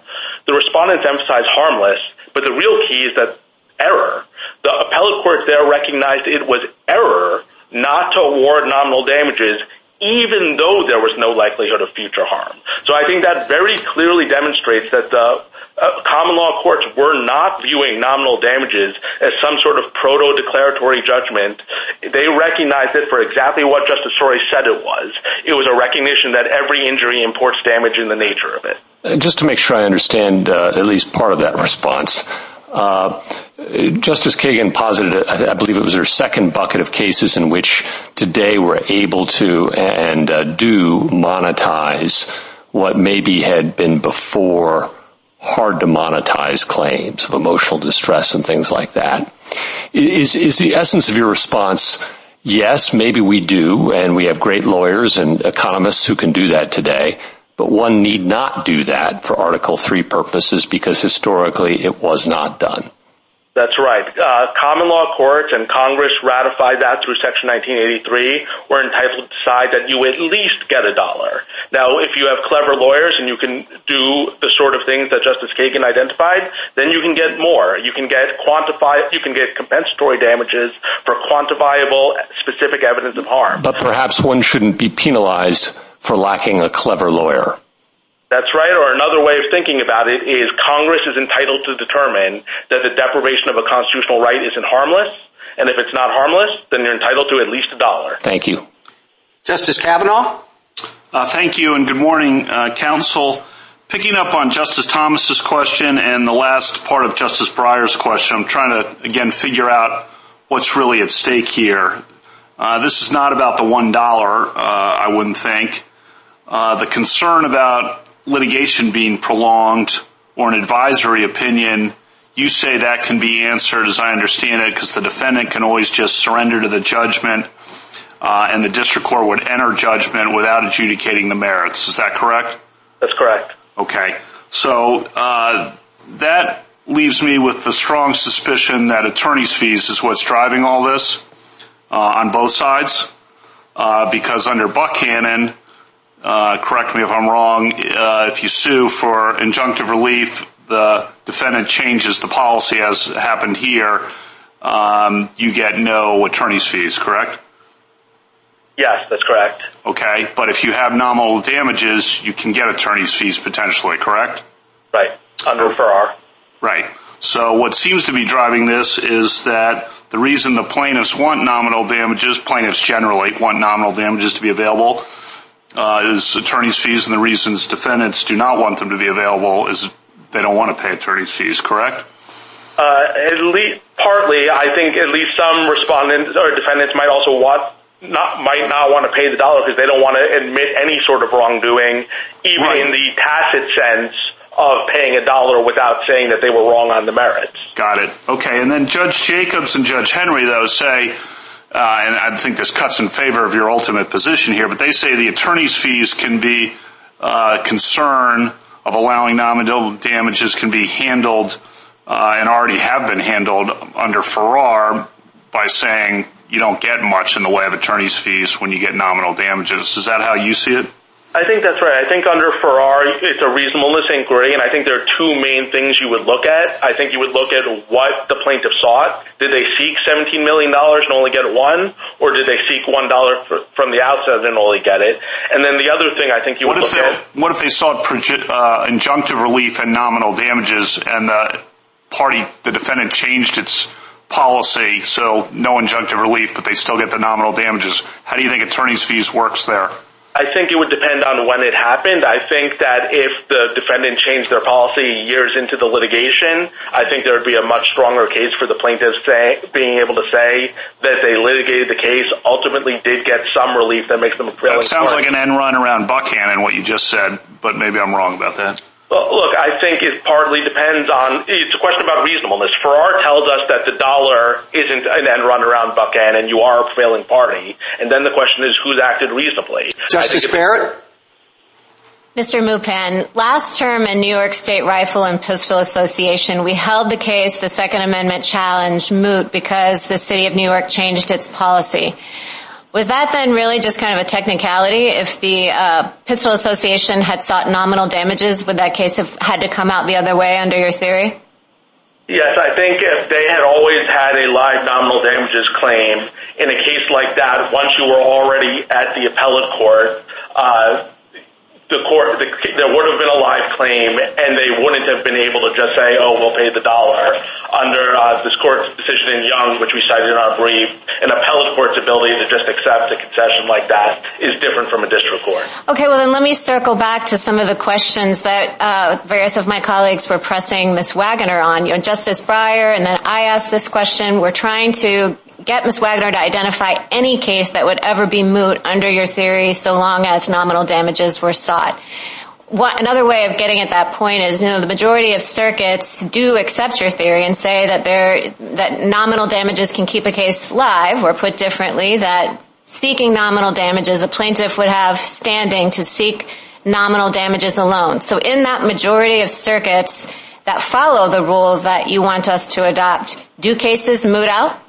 The respondents emphasize harmless, but the real key is that error. The appellate court there recognized it was error not to award nominal damages even though there was no likelihood of future harm. So I think that very clearly demonstrates that the Uh, common law courts were not viewing nominal damages as some sort of proto-declaratory judgment. They recognized it for exactly what Justice Story said it was. It was a recognition that every injury imports damage in the nature of it. Just to make sure I understand uh, at least part of that response, uh, Justice Kagan posited, I believe it was her second bucket of cases in which today we're able to and do monetize what maybe had been before hard to monetize claims of emotional distress and things like that. Is is the essence of your response, yes, maybe we do and we have great lawyers and economists who can do that today, but one need not do that for Article 3 purposes because historically it was not done? That's right. Uh, common law courts and Congress ratified that through Section 1983 were entitled to decide that you at least get a dollar. Now, if you have clever lawyers and you can do the sort of things that Justice Kagan identified, then you can get more. You can get quantified you can get compensatory damages for quantifiable specific evidence of harm. But perhaps one shouldn't be penalized for lacking a clever lawyer. That's right, or another way of thinking about it is Congress is entitled to determine that the deprivation of a constitutional right isn't harmless, and if it's not harmless, then you're entitled to at least a dollar. Thank you. Justice Kavanaugh? Uh, thank you and good morning, uh, counsel. Picking up on Justice Thomas's question and the last part of Justice Breyer's question, I'm trying to, again, figure out what's really at stake here. Uh, this is not about the $1, I wouldn't think. The concern about litigation being prolonged or an advisory opinion, you say that can be answered, as I understand it, because the defendant can always just surrender to the judgment uh, and the district court would enter judgment without adjudicating the merits. Is that correct? That's correct. Okay. So uh, that leaves me with the strong suspicion that attorney's fees is what's driving all this uh, on both sides, because under Buckhannon, Uh, correct me if I'm wrong, uh, if you sue for injunctive relief, the defendant changes the policy as happened here, um, you get no attorney's fees, correct? Yes, that's correct. Okay, but if you have nominal damages, you can get attorney's fees potentially, correct? Right, under Farrar. Right. So what seems to be driving this is that the reason the plaintiffs want nominal damages, plaintiffs generally want nominal damages to be available, is attorney's fees, and the reasons defendants do not want them to be available is they don't want to pay attorney's fees, correct? Uh at le partly, I think at least some respondents or defendants might also want not might not want to pay the dollar because they don't want to admit any sort of wrongdoing, even in the tacit sense of paying a dollar without saying that they were wrong on the merits. Got it. Okay, and then Judge Jacobs and Judge Henry, though, say, Uh, and I think this cuts in favor of your ultimate position here, but they say the attorney's fees can be a concern of allowing nominal damages can be handled uh, and already have been handled under Farrar by saying you don't get much in the way of attorney's fees when you get nominal damages. Is that how you see it? I think that's right. I think under Farrar, it's a reasonableness inquiry, and I think there are two main things you would look at. I think you would look at what the plaintiff sought. Did they seek $17 million and only get one, or did they seek $1 from the outset and only get it? And then the other thing I think you would look at... What if they sought uh, injunctive relief and nominal damages and the party, the defendant, changed its policy, so no injunctive relief, but they still get the nominal damages? How do you think attorney's fees works there? I think it would depend on when it happened. I think that if the defendant changed their policy years into the litigation, I think there would be a much stronger case for the plaintiffs being able to say that they litigated the case, ultimately did get some relief that makes them... That sounds like an end run around Buckhannon, what you just said, but maybe I'm wrong about that. Look, I think it partly depends on, it's a question about reasonableness. Farrar tells us that the dollar isn't an end run around Buckhannon and you are a prevailing party. And then the question is who's acted reasonably? Justice Barrett? Mr. Mooppan, last term in New York State Rifle and Pistol Association, we held the case, the Second Amendment challenge, moot because the city of New York changed its policy. Was that then really just kind of a technicality? If the uh, Pistol Association had sought nominal damages, would that case have had to come out the other way under your theory? Yes, I think if they had always had a live nominal damages claim in a case like that, once you were already at the appellate court, uh, there would have been a live claim and they wouldn't have been able to just say, oh, we'll pay the dollar. Under uh, this court's decision in Young, which we cited in our brief, an appellate court's ability to just accept a concession like that is different from a district court. Okay, well then let me circle back to some of the questions that uh, various of my colleagues were pressing Ms. Waggoner on. You know, Justice Breyer and then I asked this question. We're trying to get Ms. Waggoner to identify any case that would ever be moot under your theory so long as nominal damages were sought. Another way of getting at that point is the majority of circuits do accept your theory and say that nominal damages can keep a case live or put differently, that seeking nominal damages, a plaintiff would have standing to seek nominal damages alone. So in that majority of circuits that follow the rule that you want us to adopt, do cases moot out?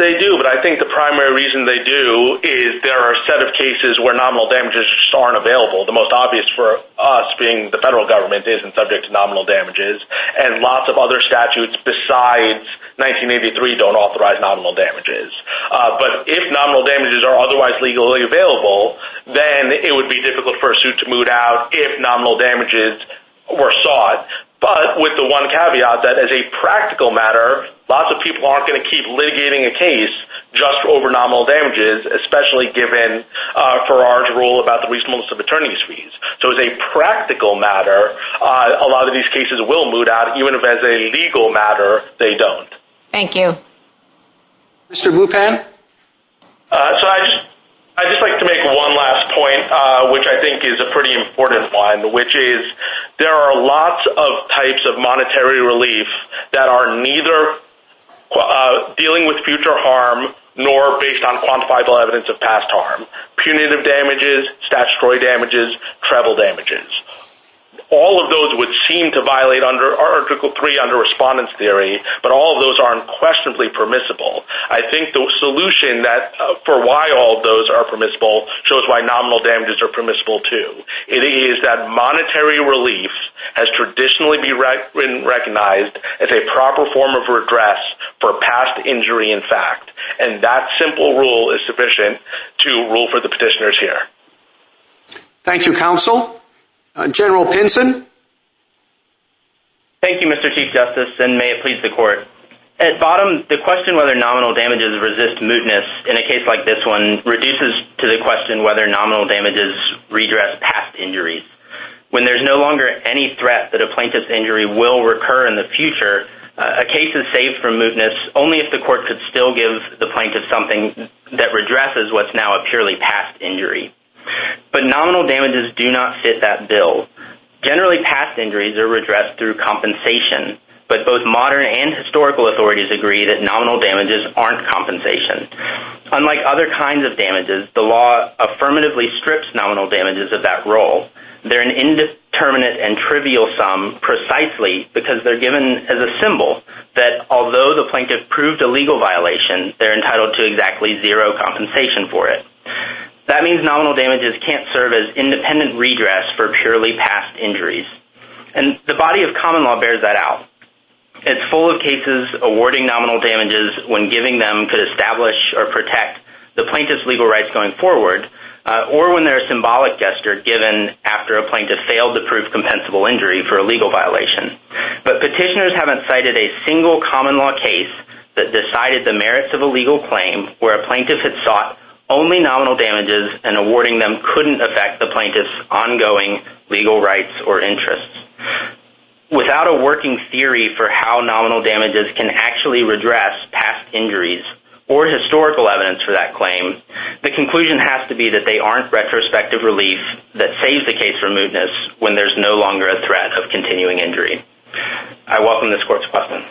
They do, but I think the primary reason they do is there are a set of cases where nominal damages just aren't available. The most obvious for us being the federal government isn't subject to nominal damages and lots of other statutes besides 1983 don't authorize nominal damages. Uh but if nominal damages are otherwise legally available, then it would be difficult for a suit to moot out if nominal damages were sought. But with the one caveat that as a practical matter, lots of people aren't going to keep litigating a case just over nominal damages, especially given uh, Farrar's rule about the reasonableness of attorney's fees. So as a practical matter, uh, a lot of these cases will moot out, even if as a legal matter, they don't. Thank you. Mr. Mooppan? Uh, so I'd just like to make one last point, which I think is a pretty important one, which is there are lots of types of monetary relief that are neither Uh, dealing with future harm nor based on quantifiable evidence of past harm. Punitive damages, statutory damages, treble damages. All of those would seem to violate under Article 3 under Respondent's Theory, but all of those are unquestionably permissible. I think the solution that, uh, for why all of those are permissible shows why nominal damages are permissible too. It is that monetary relief has traditionally been recognized as a proper form of redress for past injury in fact. And that simple rule is sufficient to rule for the petitioners here. Thank you, Counsel. Uh, General Pinson? Thank you, Mr. Chief Justice, and may it please the Court. At bottom, the question whether nominal damages resist mootness in a case like this one reduces to the question whether nominal damages redress past injuries. When there's no longer any threat that a plaintiff's injury will recur in the future, uh, a case is saved from mootness only if the Court could still give the plaintiff something that redresses what's now a purely past injury. But nominal damages do not fit that bill. Generally, past injuries are redressed through compensation, but both modern and historical authorities agree that nominal damages aren't compensation. Unlike other kinds of damages, the law affirmatively strips nominal damages of that role. They're an indeterminate and trivial sum precisely because they're given as a symbol that although the plaintiff proved a legal violation, they're entitled to exactly zero compensation for it. That means nominal damages can't serve as independent redress for purely past injuries. And the body of common law bears that out. It's full of cases awarding nominal damages when giving them could establish or protect the plaintiff's legal rights going forward, uh, or when they're a symbolic gesture given after a plaintiff failed to prove compensable injury for a legal violation. But petitioners haven't cited a single common law case that decided the merits of a legal claim where a plaintiff had sought only nominal damages and awarding them couldn't affect the plaintiff's ongoing legal rights or interests. Without a working theory for how nominal damages can actually redress past injuries, or historical evidence for that claim, the conclusion has to be that they aren't retrospective relief that saves the case for mootness when there's no longer a threat of continuing injury. I welcome this court's questions.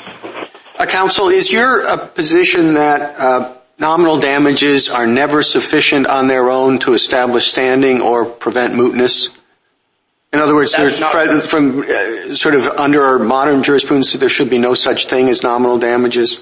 Uh, counsel, is your uh, position that uh, nominal damages are never sufficient on their own to establish standing or prevent mootness? In other words, from uh, sort of under our modern jurisprudence, there should be no such thing as nominal damages?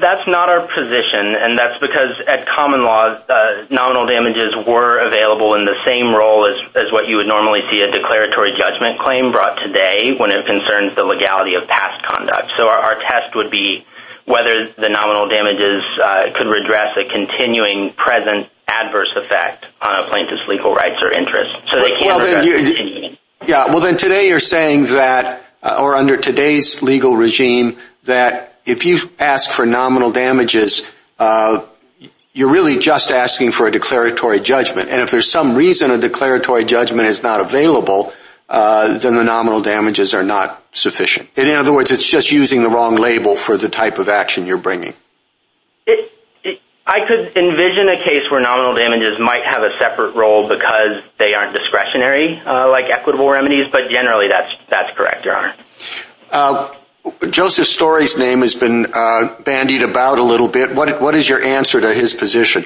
That's not our position, and that's because at common law, uh, nominal damages were available in the same role as what you would normally see a declaratory judgment claim brought today when it concerns the legality of past conduct. So our test would be whether the nominal damages uh, could redress a continuing present adverse effect on a plaintiff's legal rights or interests. So they can't redress the continuing. Yeah, well, then today you're saying that, uh, or under today's legal regime, that if you ask for nominal damages, uh, you're really just asking for a declaratory judgment. And if there's some reason a declaratory judgment is not available, Uh, then the nominal damages are not sufficient. In other words, it's just using the wrong label for the type of action you're bringing. I could envision a case where nominal damages might have a separate role because they aren't discretionary uh, like equitable remedies, but generally that's that's correct, Your Honor. Uh, Joseph Story's name has been bandied about a little bit. What is your answer to his position?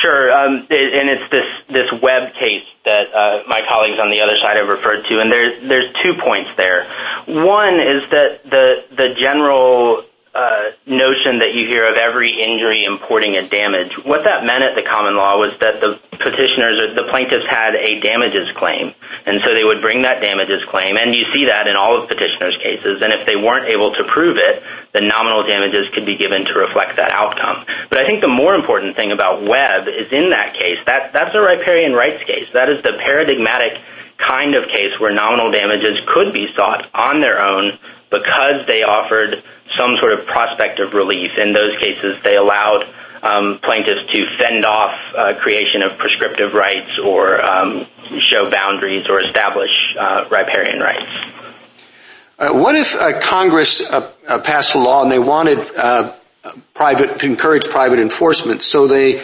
Sure, um, and it's this Webb case that uh, my colleagues on the other side have referred to, and there's two points there. One is that the general Uh, notion that you hear of every injury importing a damage, what that meant at the common law was that the petitioners, or the plaintiffs had a damages claim, and so they would bring that damages claim, and you see that in all of petitioners' cases, and if they weren't able to prove it, the nominal damages could be given to reflect that outcome. But I think the more important thing about Webb is in that case, that's a riparian rights case. That is the paradigmatic kind of case where nominal damages could be sought on their own because they offered some sort of prospect of relief. In those cases, they allowed um, plaintiffs to fend off uh, creation of prescriptive rights or um, show boundaries or establish uh, riparian rights. Uh, what if Congress passed a law and they wanted private, to encourage private enforcement, so they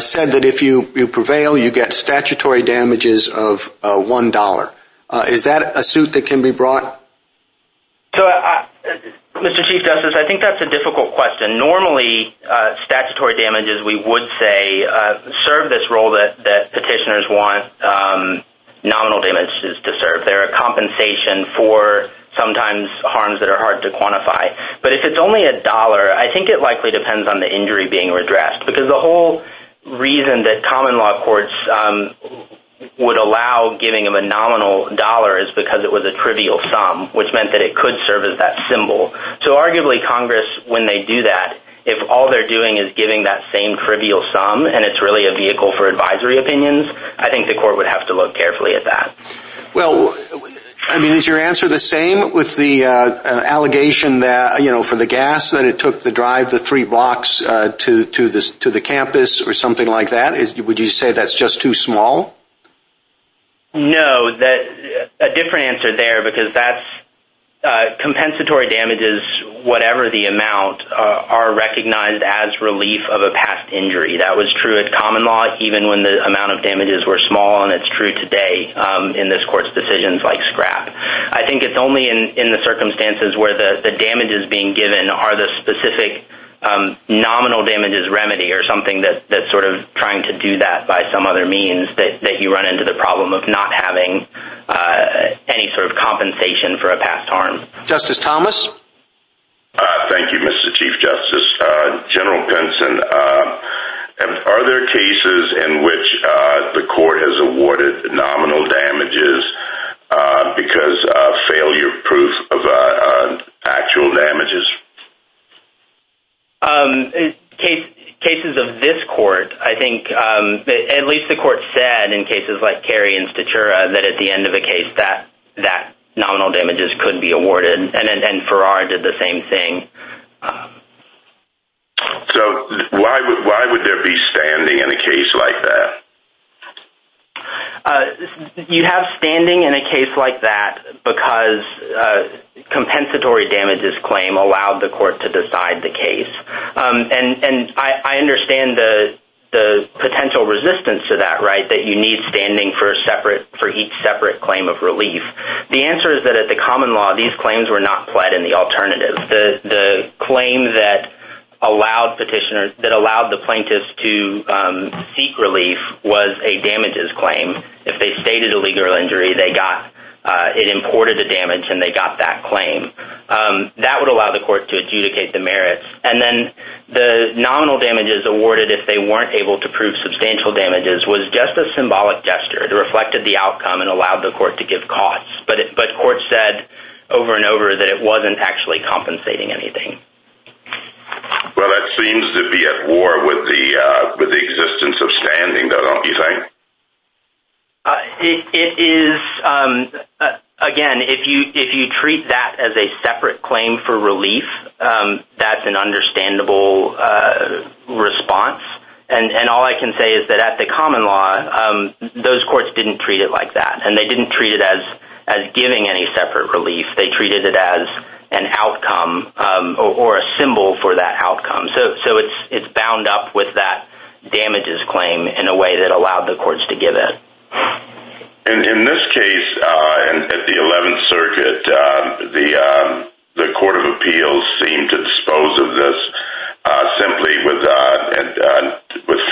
said that if you prevail, you get statutory damages of $1. Is that a suit that can be brought? Mr. Chief Justice, I think that's a difficult question. Normally, uh, statutory damages, we would say, uh, serve this role that petitioners want um, nominal damages to serve. They're a compensation for sometimes harms that are hard to quantify. But if it's only a dollar, I think it likely depends on the injury being redressed because the whole reason that common law courts um, would allow giving of a nominal dollar is because it was a trivial sum, which meant that it could serve as that symbol. So arguably, Congress, when they do that, if all they're doing is giving that same trivial sum and it's really a vehicle for advisory opinions, I think the court would have to look carefully at that. Well, I mean, is your answer the same with the allegation that, you know, for the gas that it took the drive the three blocks uh, to to this to the campus or something like that? Would you say that's just too small? No, a different answer there because that's uh, compensatory damages, whatever the amount, uh, are recognized as relief of a past injury. That was true at common law even when the amount of damages were small, and it's true today um, in this court's decisions like SCRAP. I think it's only in the circumstances where the damages being given are the specific Um, nominal damages remedy or something that's sort of trying to do that by some other means that you run into the problem of not having uh, any sort of compensation for a past harm. Justice Thomas? Uh, thank you, Mr. Chief Justice. Uh, General Pinson, are there cases in which the court has awarded nominal damages because of failure proof of actual damages? Um, cases of this court, I think, um, at least the court said in cases like Carey and Stachura that at the end of a case that nominal damages could be awarded, and Farrar did the same thing. Um, so why would why would there be standing in a case like that? Uh, you have standing in a case like that because uh, compensatory damages claim allowed the court to decide the case. Um, and and I understand the the potential resistance to that, right, that you need standing for separate for each separate claim of relief. The answer is that at the common law, these claims were not pled in the alternative. The the claim that allowed petitioners, that allowed the plaintiffs to seek relief was a damages claim. If they stated a legal injury, they got, uh it imported the damage and they got that claim. That would allow the court to adjudicate the merits. And then the nominal damages awarded if they weren't able to prove substantial damages was just a symbolic gesture. It reflected the outcome and allowed the court to give costs. But, but court said over and over that it wasn't actually compensating anything. Well, that seems to be at war with the uh with the existence of standing, though, don't you think? Uh, it is, um, uh, again, if you if you treat that as a separate claim for relief, um, that's an understandable uh, response. And and all I can say is that at the common law, um, those courts didn't treat it like that. And they didn't treat it as as giving any separate relief. They treated it as an outcome um, or a symbol for that outcome. So it's bound up with that damages claim in a way that allowed the courts to give it. In this case, uh, at the 11th Circuit, uh, um, the Court of Appeals seemed to dispose of this uh, simply with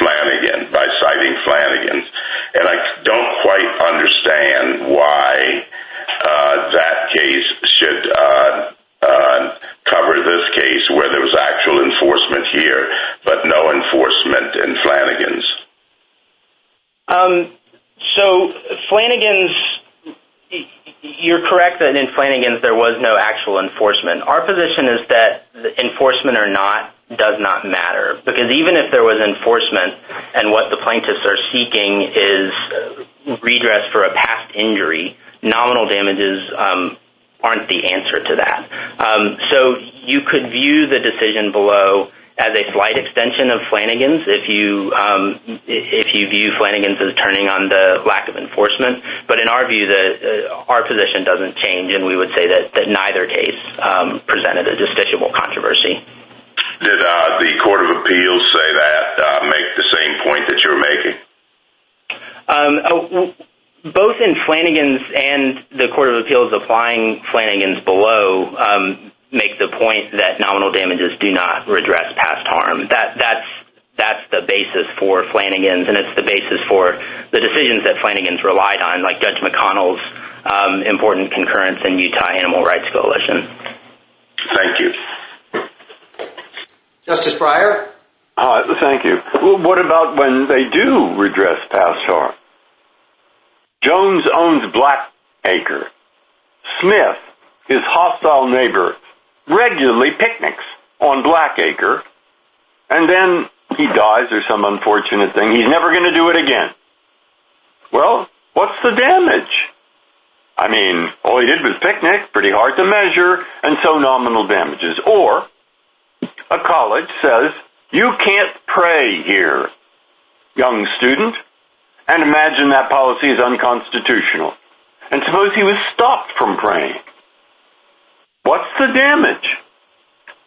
Flanigan, by citing Flanigan. And I don't quite understand why that case should Uh, cover this case where there was actual enforcement here, but no enforcement in Flanigan's. Um, so Flanigan's, you're correct that in Flanigan's there was no actual enforcement. Our position is that enforcement or not does not matter. Because even if there was enforcement and what the plaintiffs are seeking is redress for a past injury, nominal damages um, aren't the answer to that. Um, so you could view the decision below as a slight extension of Flanigan's if you um, view Flanigan's as turning on the lack of enforcement. But in our view, uh, our position doesn't change. And we would say that neither case um, presented a justiciable controversy. Did uh, the Court of Appeals say that, uh, make the same point that you're making? Both in Flanigan's and the Court of Appeals applying Flanigan's below um, make the point that nominal damages do not redress past harm. That's the basis for Flanigan's and it's the basis for the decisions that Flanigan's relied on, like Judge McConnell's um, important concurrence in Utah Animal Rights Coalition. Thank you. Justice Breyer? Uh, thank you. What about when they do redress past harm? Jones owns Blackacre. Smith, his hostile neighbor, regularly picnics on Blackacre. And then he dies or some unfortunate thing. He's never going to do it again. Well, what's the damage? I mean, all he did was picnic, pretty hard to measure, and so nominal damages. Or a college says, you can't pray here, young student. And imagine that policy is unconstitutional. And suppose he was stopped from praying. What's the damage?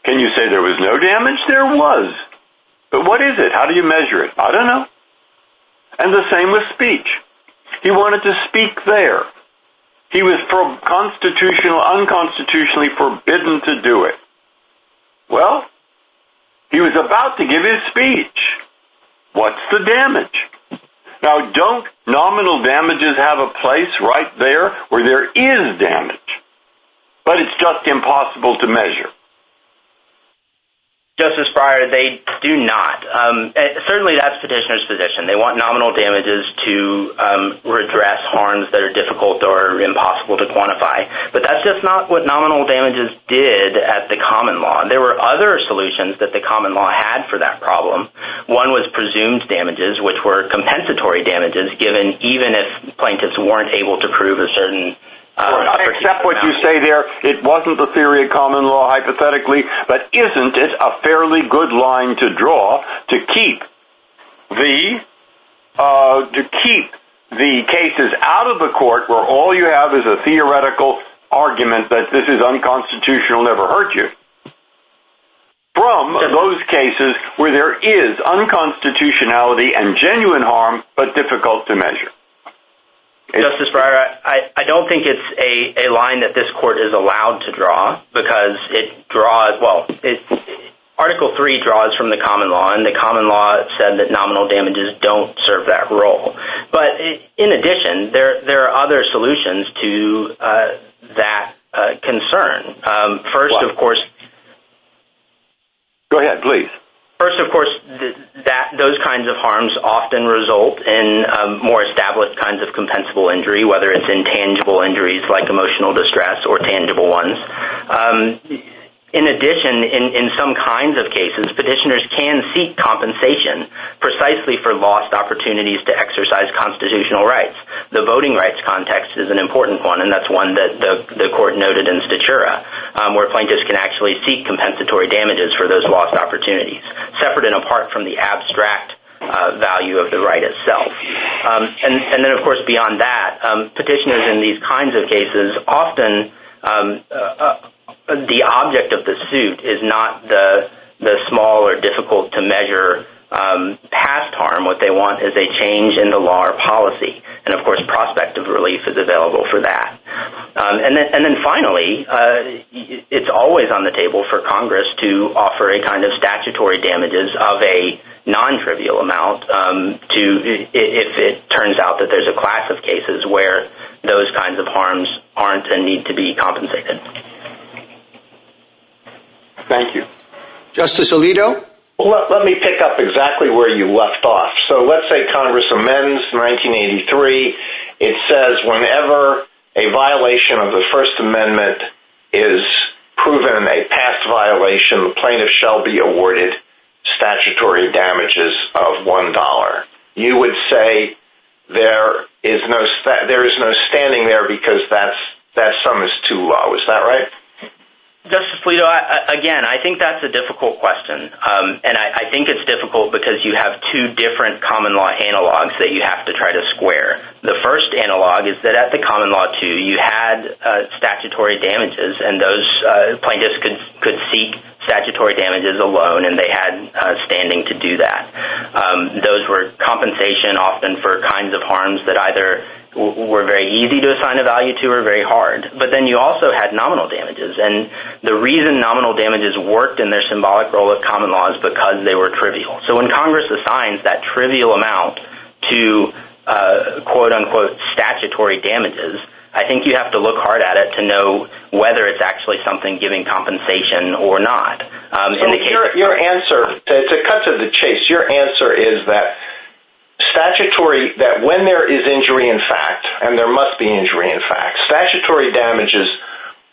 Can you say there was no damage? There was. But what is it? How do you measure it? I don't know. And the same with speech. He wanted to speak there. He was pro- constitutional, unconstitutionally forbidden to do it. Well, he was about to give his speech. What's the damage? Now, don't nominal damages have a place right there where there is damage? But it's just impossible to measure. Justice Breyer, they do not. Um, eh, certainly that's petitioner's position. They want nominal damages to um, redress harms that are difficult or impossible to quantify. But that's just not what nominal damages did at the common law. There were other solutions that the common law had for that problem. One was presumed damages, which were compensatory damages, given even if plaintiffs weren't able to prove a certain... Uh, except what you say there, it wasn't the theory of common law, hypothetically. But isn't it a fairly good line to draw to keep the uh, case is out of the court where all you have is a theoretical argument that this is unconstitutional, never hurt you, from those cases where there is unconstitutionality and genuine harm, but difficult to measure. Justice Breyer, I don't think it's a line that this court is allowed to draw because it draws, well, Article 3 draws from the common law, and the common law said that nominal damages don't serve that role. But in addition, there are other solutions to uh, that uh, concern. Um, first, of course... Go ahead, please. First, of course, those kinds of harms often result in um, more established kinds of compensable injury, whether it's intangible injuries like emotional distress or tangible ones. Um, In addition, in some kinds of cases, petitioners can seek compensation precisely for lost opportunities to exercise constitutional rights. The voting rights context is an important one, and that's one that the court noted in Stachura, um, where plaintiffs can actually seek compensatory damages for those lost opportunities, separate and apart from the abstract uh, value of the right itself. Um, and then, of course, beyond that, um, petitioners in these kinds of cases, often uh, uh, the object of the suit is not the small or difficult to measure um, past harm. What they want is a change in the law or policy. And, of course, prospective relief is available for that. Um, and then finally, uh, it's always on the table for Congress to offer a kind of statutory damages of a non-trivial amount um, if it turns out that there's a class of cases where those kinds of harms aren't and need to be compensated. Thank you. Justice Alito? Let me pick up exactly where you left off. So let's say Congress amends 1983. It says whenever a violation of the First Amendment is proven a past violation, the plaintiff shall be awarded statutory damages of $1. You would say there is no standing there because that sum is too low. Is that right? Justice Alito, again, I think that's a difficult question. Um, and I think it's difficult because you have two different common law analogs that you have to try to square. The first analog is that at the common law, too, you had uh, statutory damages, and those uh, plaintiffs could seek statutory damages alone, and they had uh, standing to do that. Um, those were compensation often for kinds of harms that either were very easy to assign a value to or very hard. But then you also had nominal damages. And the reason nominal damages worked in their symbolic role of common law is because they were trivial. So when Congress assigns that trivial amount to uh, quote-unquote statutory damages, I think you have to look hard at it to know whether it's actually something giving compensation or not. Um, your your answer, to cut to the chase, your answer is that when there is injury in fact, and there must be injury in fact, statutory damages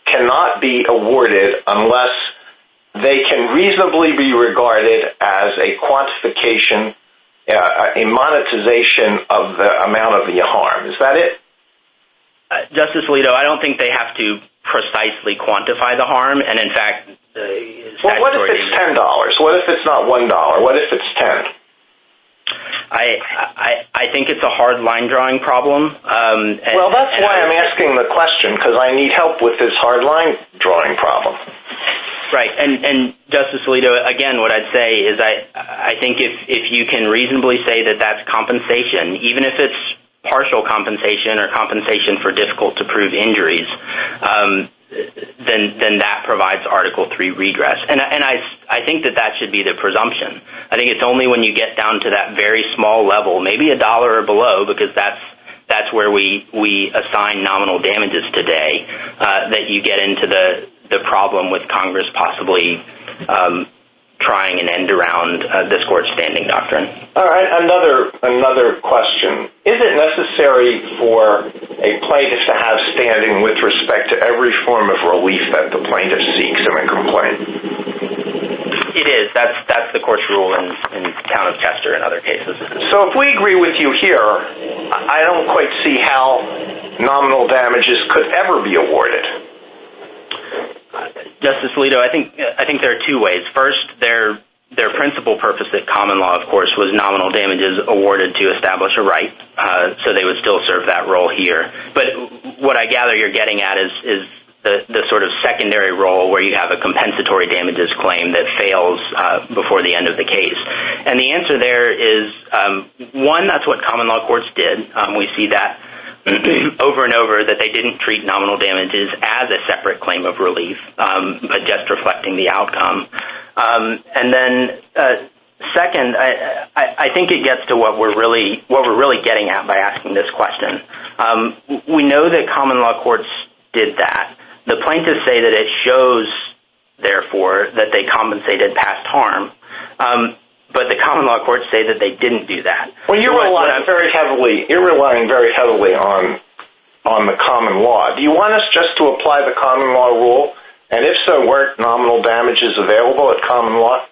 cannot be awarded unless they can reasonably be regarded as a quantification, uh, a monetization of the amount of the harm. Is that it? Uh, Justice Alito, I don't think they have to precisely quantify the harm. And in fact, Well, what if it's $10? What if it's not $1? What if it's $10? I I I think it's a hard line drawing problem. Um, well, that's why I'm asking the question, because I need help with this hard line drawing problem. Right. And Justice Alito, again, what I'd say is I I think if you can reasonably say that that's compensation, even if it's partial compensation or compensation for difficult to prove injuries, um, then then that provides Article III redress. And I and I, I think that that should be the presumption. I think it's only when you get down to that very small level, maybe a dollar or below, because that's that's where we we assign nominal damages today, uh, that you get into the the problem with Congress possibly trying an end around uh, this court's standing doctrine. All right. Another question. Is it necessary for a plaintiff to have standing with respect to every form of relief that the plaintiff seeks in a complaint? It is. That's the court's rule in Town of Chester and other cases. So if we agree with you here, I don't quite see how nominal damages could ever be awarded. Justice Alito, I think there are two ways. First, their principal purpose at common law, of course, was nominal damages awarded to establish a right. Uh, so they would still serve that role here. But what I gather you're getting at is the sort of secondary role where you have a compensatory damages claim that fails uh, before the end of the case. And the answer there is, um, one, that's what common law courts did. Um, we see that over and over, that they didn't treat nominal damages as a separate claim of relief, um, but just reflecting the outcome. Um, and then uh, second, I think it gets to what we're really what we're really getting at by asking this question. Um, we know that common law courts did that. The plaintiffs say that it shows, therefore, that they compensated past harm. But the common law courts say that they didn't do that. Well, you're relying very heavily on the common law. Do you want us just to apply the common law rule? And if so, weren't nominal damages available at common law?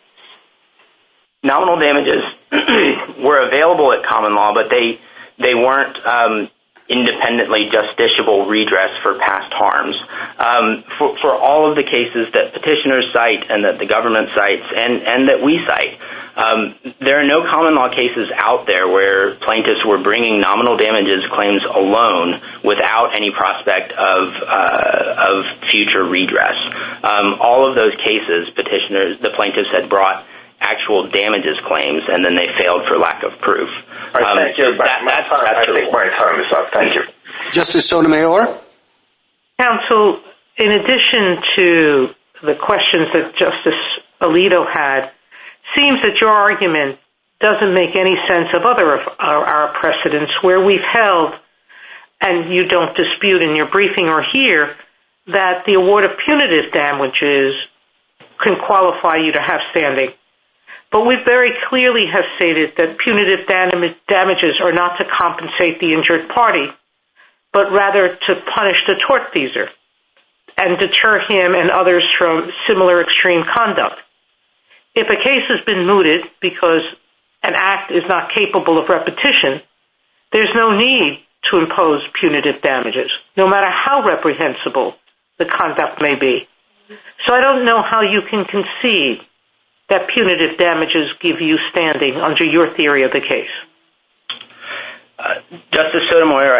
Nominal damages were available at common law, but they they weren't um, independently justiciable redress for past harms. Um, for all of the cases that petitioners cite and that the government cites and that we cite, um, there are no common law cases out there where plaintiffs were bringing nominal damages claims alone without any prospect of uh of future redress. Um, all of those cases, petitioners the plaintiffs had brought actual damages claims, and then they failed for lack of proof. Um, thank you. I think my time is up. Thank you. Justice Sotomayor? Counsel, in addition to the questions that Justice Alito had, it seems that your argument doesn't make any sense of other of our precedents where we've held, and you don't dispute in your briefing or here, that the award of punitive damages can qualify you to have standing. But we very clearly have stated that punitive damages are not to compensate the injured party, but rather to punish the tortfeasor and deter him and others from similar extreme conduct. If a case has been mooted because an act is not capable of repetition, there's no need to impose punitive damages, no matter how reprehensible the conduct may be. So I don't know how you can concede that punitive damages give you standing under your theory of the case. Uh, Justice Sotomayor,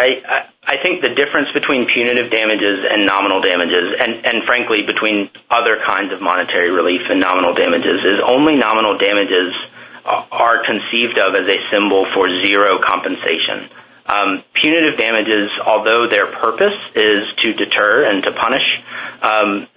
I think the difference between punitive damages and nominal damages, and frankly between other kinds of monetary relief and nominal damages, is only nominal damages are conceived of as a symbol for zero compensation. Um, punitive damages, although their purpose is to deter and to punish, um,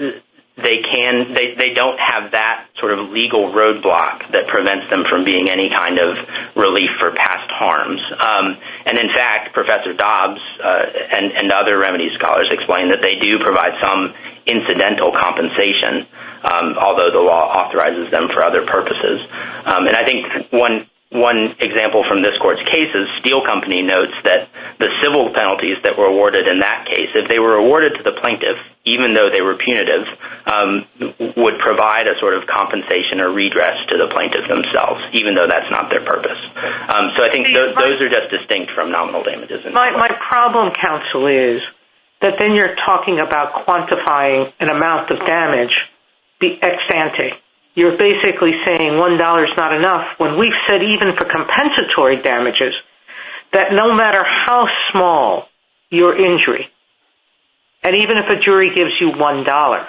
they can they they don't have that sort of legal roadblock that prevents them from being any kind of relief for past harms. Um and in fact, Professor Dobbs and and other remedy scholars explain that they do provide some incidental compensation, um although the law authorizes them for other purposes. Um and I think one example from this court's case is Steel Company notes that the civil penalties that were awarded in that case, if they were awarded to the plaintiff, even though they were punitive, um, would provide a sort of compensation or redress to the plaintiff themselves, even though that's not their purpose. Um, so I think those are just distinct from nominal damages. My problem, counsel, is that then you're talking about quantifying an amount of damage ex ante. You're basically saying $1 is not enough when we've said even for compensatory damages that no matter how small your injury, and even if a jury gives you $1,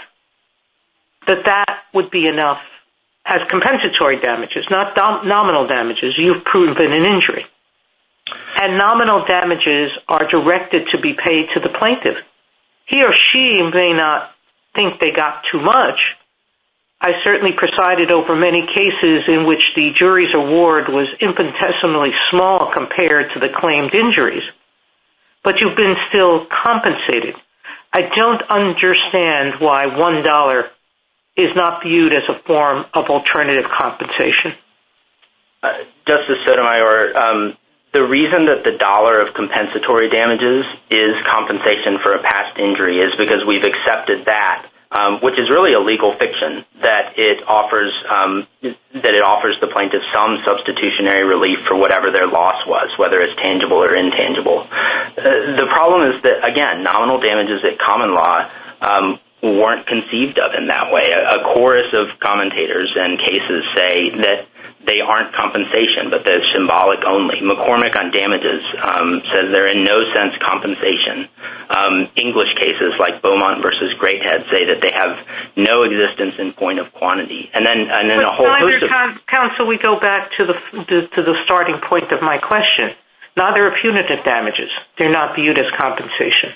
that that would be enough as compensatory damages, not nominal damages. You've proven an injury. And nominal damages are directed to be paid to the plaintiff. He or she may not think they got too much. I certainly presided over many cases in which the jury's award was infinitesimally small compared to the claimed injuries. But you've been still compensated. I don't understand why $1 is not viewed as a form of alternative compensation. Uh, Justice Sotomayor, um, the reason that the dollar of compensatory damages is compensation for a past injury is because we've accepted that, Um, which is really a legal fiction, that it offers um that it offers the plaintiff some substitutionary relief for whatever their loss was, whether it's tangible or intangible. Uh, the problem is that, again, nominal damages at common law um, weren't conceived of in that way. A chorus of commentators and cases say that they aren't compensation, but they're symbolic only. McCormick on damages um, says they're in no sense compensation. Um, English cases like Beaumont versus Greathead say that they have no existence in point of quantity. And then and then a whole host of... Counsel, we go back to the f the to the starting point of my question. Neither are punitive damages. They're not viewed as compensation.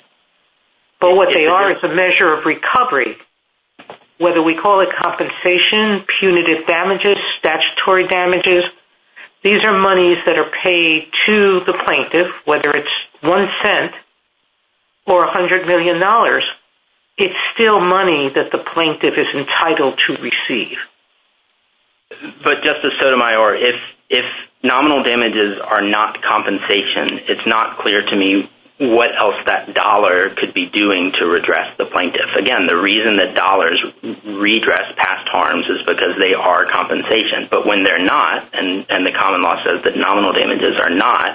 But what they are is a measure of recovery. Whether we call it compensation, punitive damages, statutory damages, these are monies that are paid to the plaintiff, whether it's one cent or $100 million. It's still money that the plaintiff is entitled to receive. But Justice Sotomayor, if if nominal damages are not compensation, it's not clear to me what else that dollar could be doing to redress the plaintiff. Again, the reason that dollars redress past harms is because they are compensation. But when they're not, and the common law says that nominal damages are not,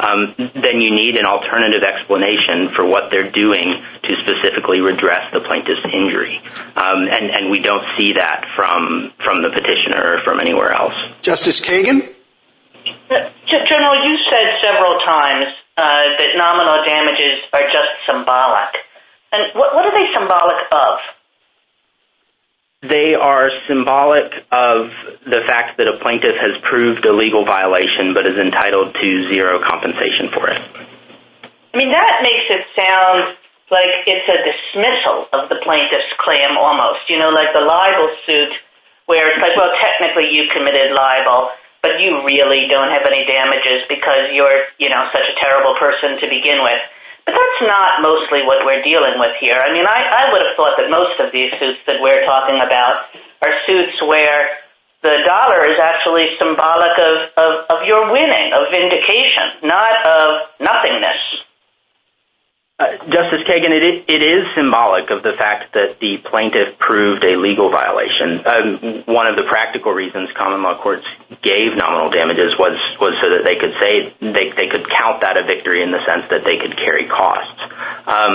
um, then you need an alternative explanation for what they're doing to specifically redress the plaintiff's injury. Um, and we don't see that from the petitioner or from anywhere else. Justice Kagan? Uh, General, you said several times Uh, that nominal damages are just symbolic. And what what are they symbolic of? They are symbolic of the fact that a plaintiff has proved a legal violation but is entitled to zero compensation for it. I mean, that makes it sound like it's a dismissal of the plaintiff's claim almost. You know, like the libel suit where it's like, well, technically you committed libel, but you really don't have any damages because you're, you know, such a terrible person to begin with. But that's not mostly what we're dealing with here. I mean, I would have thought that most of these suits that we're talking about are suits where the dollar is actually symbolic of your winning, of vindication, not of nothingness. Uh, Justice Kagan, it is symbolic of the fact that the plaintiff proved a legal violation. Um, one of the practical reasons common law courts gave nominal damages was so that they could say they could count that a victory in the sense that they could carry costs. Um,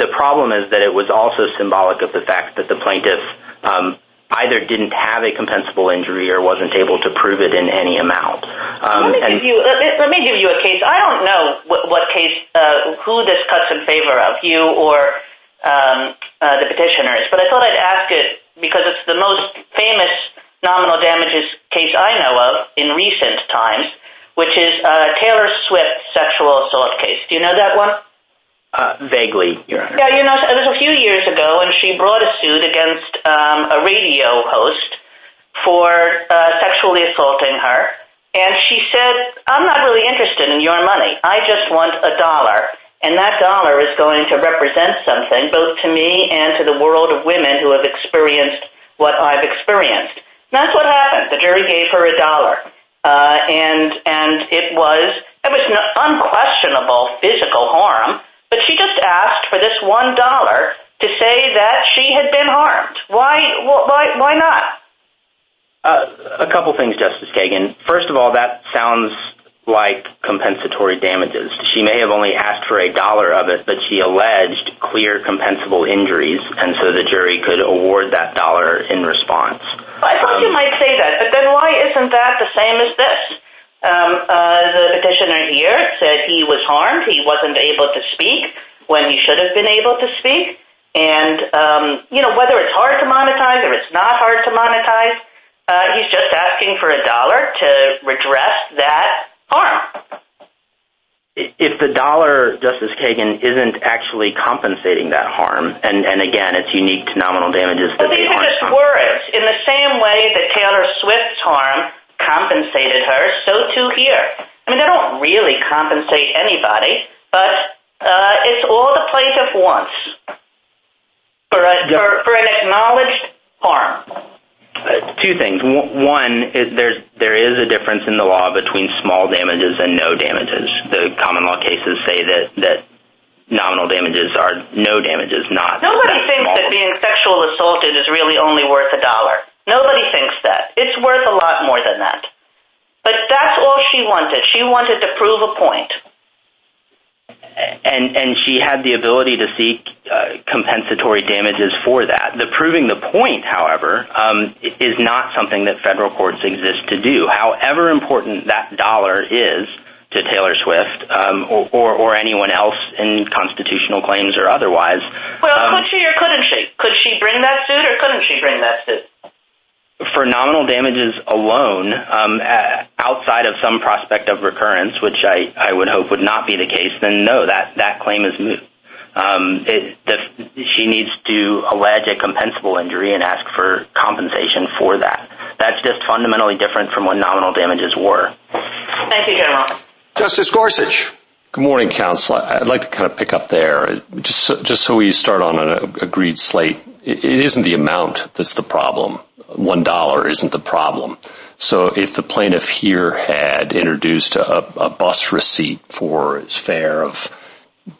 the problem is that it was also symbolic of the fact that the plaintiff um, either didn't have a compensable injury or wasn't able to prove it in any amount. Um, let me give you a case. I don't know what case, uh, who this cuts in favor of, you or um, uh, the petitioners, but I thought I'd ask it because it's the most famous nominal damages case I know of in recent times, which is uh, Taylor Swift's sexual assault case. Do you know that one? Uh, vaguely. Your Honor. Yeah, you know, it was a few years ago and she brought a suit against um, a radio host for uh, sexually assaulting her. And she said, I'm not really interested in your money. I just want a dollar. And that dollar is going to represent something both to me and to the world of women who have experienced what I've experienced. That's what happened. The jury gave her a dollar. Uh, and and it was it was n unquestionable physical harm, but she just asked for this one dollar to say that she had been harmed. Why why why not? Uh, a couple things, Justice Kagan. First of all, that sounds like compensatory damages. She may have only asked for a dollar of it, but she alleged clear compensable injuries. And so the jury could award that dollar in response. I thought you um, might say that, but then why isn't that the same as this? Um, uh, the petitioner here said he was harmed. He wasn't able to speak when he should have been able to speak. And, um, you know, whether it's hard to monetize or it's not hard to monetize, uh, he's just asking for a dollar to redress that harm. If the dollar, Justice Kagan, isn't actually compensating that harm, and again, it's unique to nominal damages. Well, these are just words. In the same way that Taylor Swift's harm compensated her, so too here. I mean, they don't really compensate anybody, but uh, it's all the plaintiff wants for an acknowledged harm. Uh, two things. One, there is a difference in the law between small damages and no damages. The common law cases say that nominal damages are no damages, not small. Nobody thinks that being sexually assaulted is really only worth a dollar. Nobody thinks that. It's worth a lot more than that. But that's all she wanted. She wanted to prove a point. And she had the ability to seek uh, compensatory damages for that. The proving the point, however, um, is not something that federal courts exist to do. However important that dollar is to Taylor Swift um, or anyone else in constitutional claims or otherwise. Well, um, could she or couldn't she? Could she bring that suit or couldn't she bring that suit? For nominal damages alone, um, outside of some prospect of recurrence, which I would hope would not be the case, then no, that claim is moot. Um, she needs to allege a compensable injury and ask for compensation for that. That's just fundamentally different from what nominal damages were. Thank you, General. Justice Gorsuch. Good morning, counsel. I'd like to kind of pick up there. Just so we start on an agreed slate, it isn't the amount that's the problem. One dollar isn't the problem. So if the plaintiff here had introduced a bus receipt for his fare of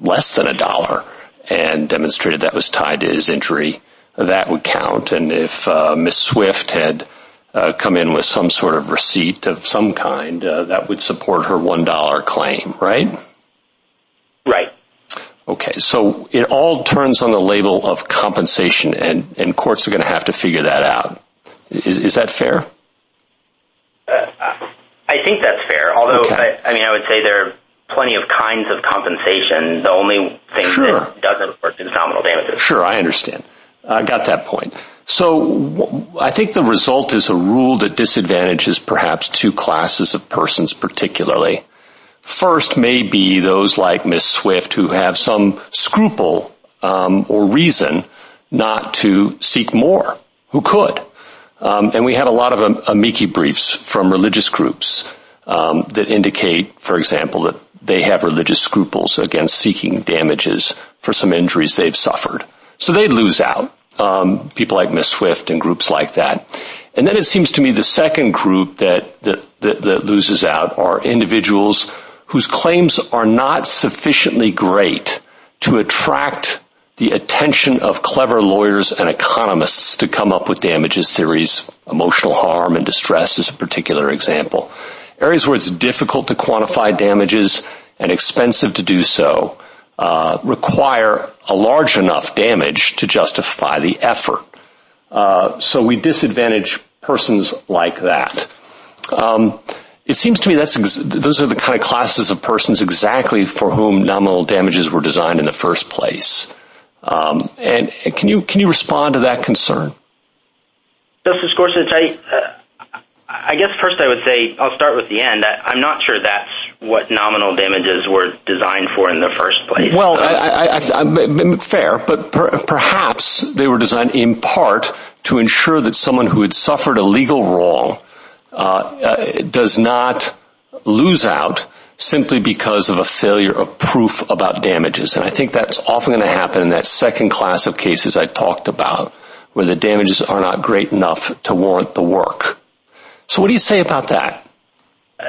less than a dollar and demonstrated that was tied to his injury, that would count. And if uh, Ms. Swift had uh, come in with some sort of receipt of some kind, uh, that would support her one dollar claim, right? Right. Okay, so it all turns on the label of compensation and courts are going to have to figure that out. Is that fair? Uh, I think that's fair. Although, I mean, I would say there are plenty of kinds of compensation. The only thing that doesn't work is nominal damages. Sure, I understand. I got that point. So I think the result is a rule that disadvantages perhaps two classes of persons particularly. First may be those like Ms. Swift who have some scruple um, or reason not to seek more, who could. Um, and we have a lot of um, amici briefs from religious groups um, that indicate, for example, that they have religious scruples against seeking damages for some injuries they've suffered. So they'd lose out, people like Ms. Swift and groups like that. And then it seems to me the second group that that that loses out are individuals whose claims are not sufficiently great to attract the attention of clever lawyers and economists to come up with damages theories. Emotional harm and distress is a particular example. Areas where it's difficult to quantify damages and expensive to do so uh, require a large enough damage to justify the effort. Uh, so we disadvantage persons like that. Um, it seems to me that's those are the kind of classes of persons exactly for whom nominal damages were designed in the first place. Um, and can you can you respond to that concern? Justice Gorsuch, I uh, guess first I would say, I'll start with the end. I'm not sure that's what nominal damages were designed for in the first place. Well, fair, but perhaps they were designed in part to ensure that someone who had suffered a legal wrong uh, uh, does not lose out simply because of a failure of proof about damages. And I think that's often going to happen in that second class of cases I talked about where the damages are not great enough to warrant the work. So what do you say about that? Uh,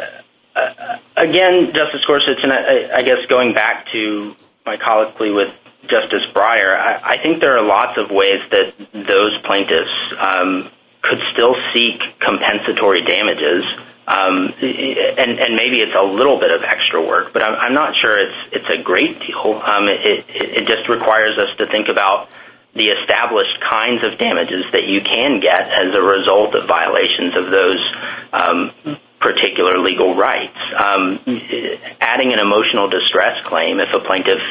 uh, again, Justice Gorsuch, and I guess going back to my colloquy with Justice Breyer, I think there are lots of ways that those plaintiffs um, could still seek compensatory damages. Um, and maybe it's a little bit of extra work, but I'm not sure it's it's a great deal. Um, it just requires us to think about the established kinds of damages that you can get as a result of violations of those um, particular legal rights. Adding an emotional distress claim if a plaintiff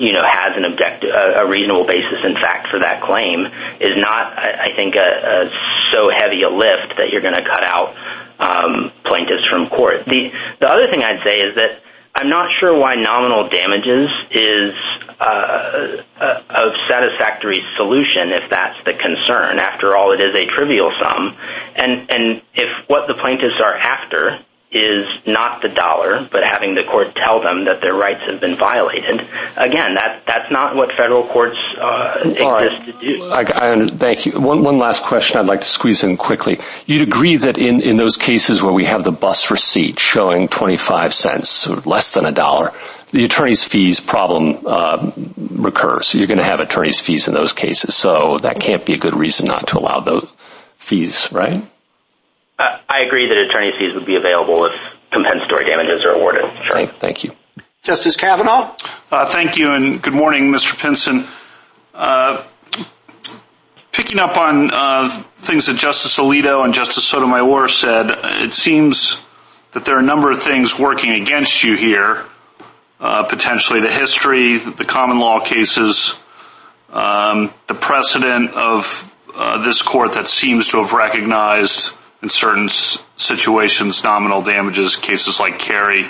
has an objective, a reasonable basis in fact for that claim is not, I think, a so heavy a lift that you're going to cut out um plaintiffs from court. The the other thing I'd say is that I'm not sure why nominal damages is a satisfactory solution if that's the concern. After all, it is a trivial sum. And and if what the plaintiffs are after is not the dollar, but having the court tell them that their rights have been violated, again, that's not what federal courts uh, exist to do. Thank you. One last question I'd like to squeeze in quickly. You'd agree that in those cases where we have the bus receipt showing 25 cents, or less than a dollar, the attorney's fees problem uh, recurs. You're going to have attorney's fees in those cases. So that can't be a good reason not to allow those fees, right? Uh, I agree that attorney's fees would be available if compensatory damages are awarded. Thank you. Justice Kavanaugh? Uh, thank you, and good morning, Mr. Pinson. Uh, picking up on things that Justice Alito and Justice Sotomayor said, it seems that there are a number of things working against you here, potentially the history, the common law cases, um, the precedent of this court that seems to have recognized in certain situations nominal damages, cases like Carey,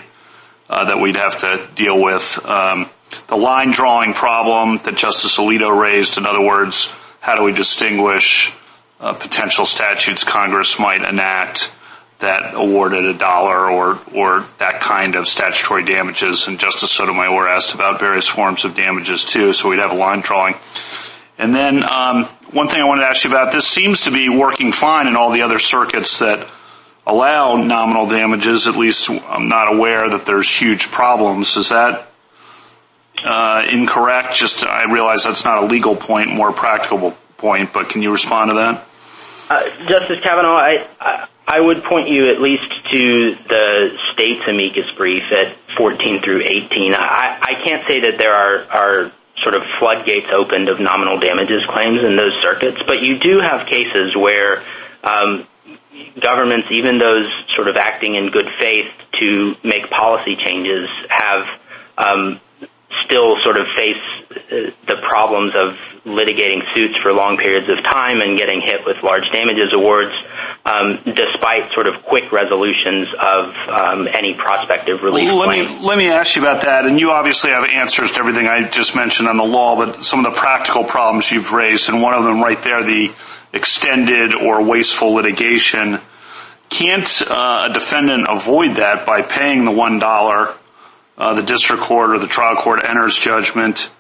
uh, that we'd have to deal with. Um, the line drawing problem that Justice Alito raised, in other words, how do we distinguish uh, potential statutes Congress might enact that awarded a dollar or or that kind of statutory damages, and Justice Sotomayor asked about various forms of damages too, so we'd have a line drawing. And then um, one thing I wanted to ask you about, this seems to be working fine in all the other circuits that allow nominal damages, at least I'm not aware that there's huge problems. Is that uh, incorrect? Just I realize that's not a legal point, more practical point, but can you respond to that? Uh, Justice Kavanaugh, I I, I would point you at least to the state's amicus brief at 14 through 18. I, I can't say that there are, are sort of floodgates opened of nominal damages claims in those circuits, but you do have cases where um governments, even those sort of acting in good faith to make policy changes, have still sort of face uh, the problems of litigating suits for long periods of time and getting hit with large damages awards, um, despite sort of quick resolutions of um, any prospective relief claim. Let me let me ask you about that, and you obviously have answers to everything I just mentioned on the law, but some of the practical problems you've raised, and one of them right there, the extended or wasteful litigation, can't uh, a defendant avoid that by paying the $1, Uh, the district court or the trial court enters judgment,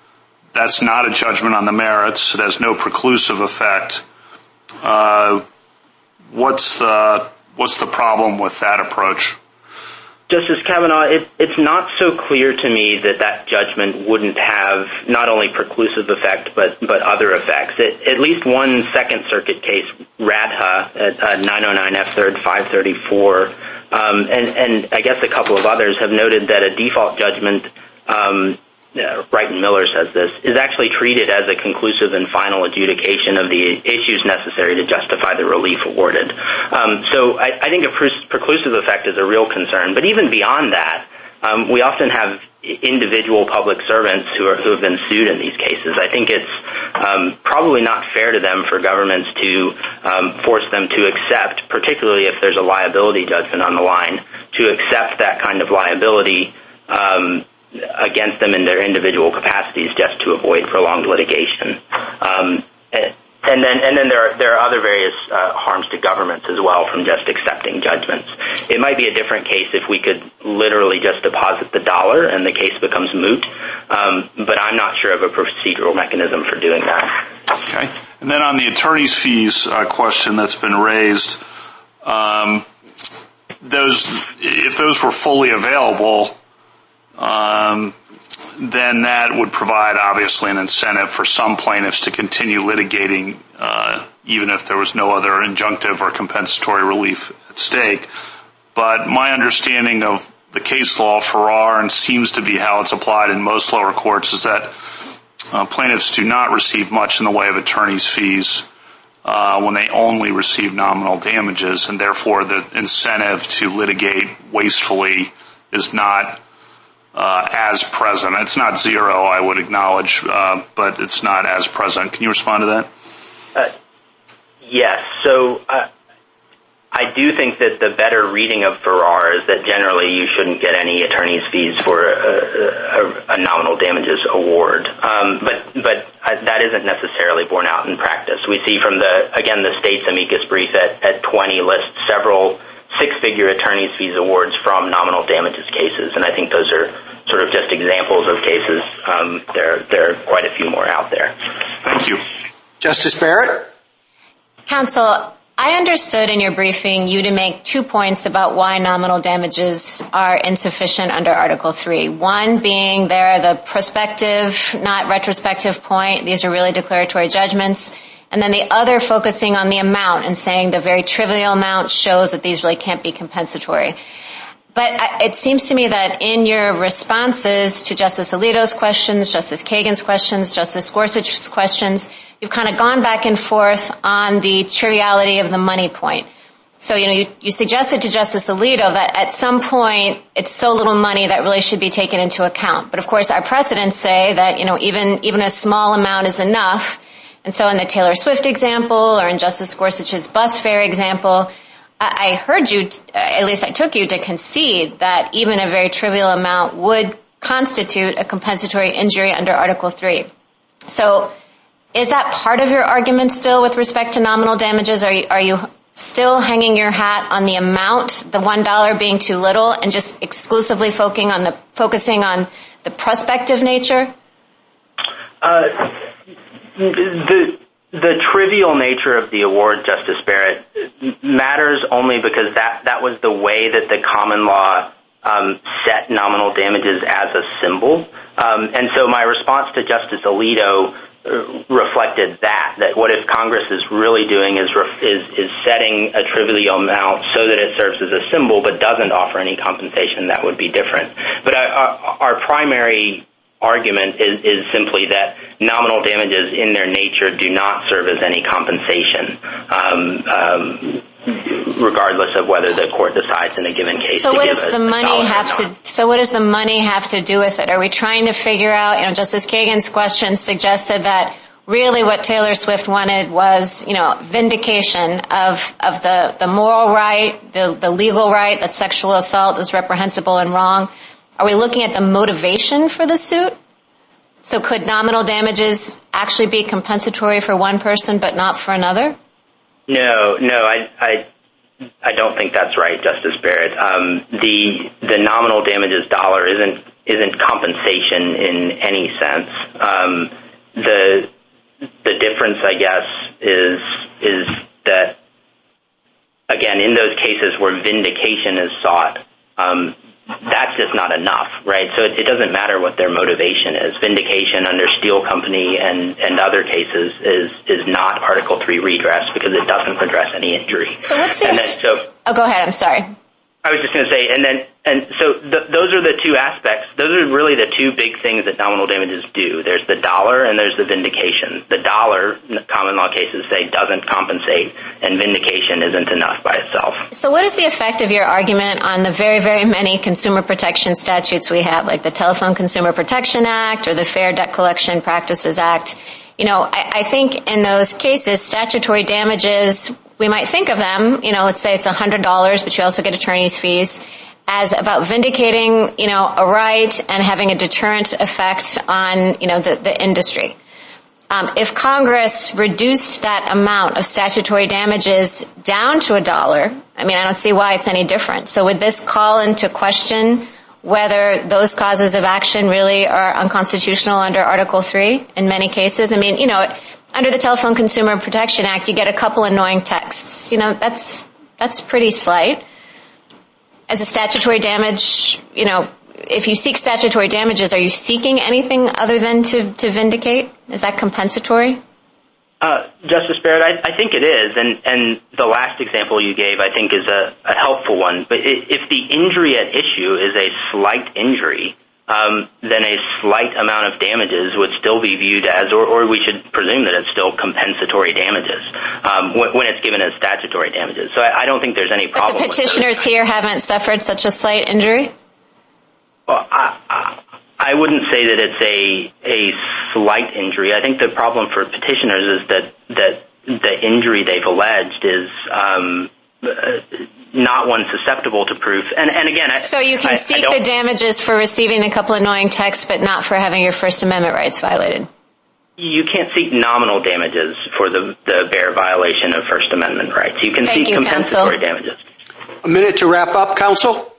that's not a judgment on the merits, it has no preclusive effect. Uh, what's the problem with that approach? Justice Kavanaugh, it's not so clear to me that that judgment wouldn't have not only preclusive effect, but other effects. At least one Second Circuit case, Radha, 909 uh, F. 3rd 534, and and I guess a couple of others have noted that a default judgment, Wright and Miller says this, is actually treated as a conclusive and final adjudication of the issues necessary to justify the relief awarded. Um so I think a preclusive effect is a real concern, but even beyond that, um we often have individual public servants who have been sued in these cases. I think it's um, probably not fair to them for governments to um, force them to accept, particularly if there's a liability judgment on the line, to accept that kind of liability um, against them in their individual capacities just to avoid prolonged litigation. Eh, And then and then there are there are other various uh, harms to governments as well from just accepting judgments. It might be a different case if we could literally just deposit the dollar and the case becomes moot, um, but I'm not sure of a procedural mechanism for doing that. Okay. And then on the attorney's fees uh, question that's been raised, um those if those were fully available, um, then that would provide obviously an incentive for some plaintiffs to continue litigating uh, even if there was no other injunctive or compensatory relief at stake. But my understanding of the case law Farrar and seems to be how it's applied in most lower courts is that uh, plaintiffs do not receive much in the way of attorney's fees uh, when they only receive nominal damages, and therefore the incentive to litigate wastefully is not Uh, as present. It's not zero, I would acknowledge, uh, but it's not as present. Can you respond to that? Uh, yes. So I do think that the better reading of Farrar is that generally you shouldn't get any attorney's fees for a nominal damages award, um, but that isn't necessarily borne out in practice. We see from, the, again, the state's amicus brief at 20 lists several six-figure attorney's fees awards from nominal damages cases, and I think those are sort of just examples of cases. Um, there are quite a few more out there. Thank you. Justice Barrett? Counsel, I understood in your briefing you to make two points about why nominal damages are insufficient under Article III. One being they're the prospective, not retrospective point. These are really declaratory judgments. And then the other focusing on the amount and saying the very trivial amount shows that these really can't be compensatory. But it seems to me that in your responses to Justice Alito's questions, Justice Kagan's questions, Justice Gorsuch's questions, you've kind of gone back and forth on the triviality of the money point. So, you know, you suggested to Justice Alito that at some point it's so little money that really should be taken into account. But of course, our precedents say that, you know, even a small amount is enough. And so in the Taylor Swift example or in Justice Gorsuch's bus fare example, I heard you, at least I took you to concede that even a very trivial amount would constitute a compensatory injury under Article 3. So is that part of your argument still with respect to nominal damages? Are you still hanging your hat on the amount, the $1 being too little, and just exclusively focusing on the prospective nature? Uh, The trivial nature of the award, Justice Barrett, matters only because that was the way that the common law um, set nominal damages as a symbol. Um, and so my response to Justice Alito uh, reflected that, that what if Congress is really doing is setting a trivial amount so that it serves as a symbol but doesn't offer any compensation, that would be different. But our primary argument is simply that nominal damages in their nature do not serve as any compensation, um, um, regardless of whether the court decides in a given case to give a dollar or not. So what does the money have to do with it? Are we trying to figure out, you know, Justice Kagan's question suggested that really what Taylor Swift wanted was, you know, vindication of the moral right, the legal right that sexual assault is reprehensible and wrong. Are we looking at the motivation for the suit? So could nominal damages actually be compensatory for one person but not for another? No, no, I I I don't think that's right, Justice Barrett. Um, the the nominal damages dollar isn't isn't compensation in any sense. Um, the the difference, I guess, is is that, again, in those cases where vindication is sought, um, that's just not enough, right? So it doesn't matter what their motivation is. Vindication under Steel Company and and other cases is is not Article III redress because it doesn't address any injury. So what's the oh, go ahead. I'm sorry. I was just going to say, and then and so those are the two aspects. Those are really the two big things that nominal damages do. There's the dollar and there's the vindication. The dollar, common law cases say, doesn't compensate and vindication isn't enough by itself. So what is the effect of your argument on the very, very many consumer protection statutes we have, like the Telephone Consumer Protection Act or the Fair Debt Collection Practices Act? You know, I think in those cases, statutory damages, we might think of them, you know, let's say it's $100, but you also get attorney's fees, as about vindicating, you know, a right and having a deterrent effect on, you know, the industry. Um, if Congress reduced that amount of statutory damages down to a dollar, I mean, I don't see why it's any different. So would this call into question whether those causes of action really are unconstitutional under Article 3 in many cases? I mean, you know, under the Telephone Consumer Protection Act, you get a couple annoying texts. You know, that's pretty slight. As a statutory damage, you know, if you seek statutory damages, are you seeking anything other than to vindicate? Is that compensatory? Uh, Justice Barrett, I think it is. And the last example you gave, I think, is a helpful one. But if the injury at issue is a slight injury, Um, then a slight amount of damages would still be viewed as, or we should presume that it's still compensatory damages um, when it's given as statutory damages. So I don't think there's any problem with that. But the petitioners here haven't suffered such a slight injury? Well, I wouldn't say that it's a slight injury. I think the problem for petitioners is that the injury they've alleged is um, not one susceptible to proof. And, and again, I, so you can seek the damages for receiving a couple annoying texts, but not for having your First Amendment rights violated? You can't seek nominal damages for the bare violation of First Amendment rights. You can seek compensatory damages. A minute to wrap up, counsel.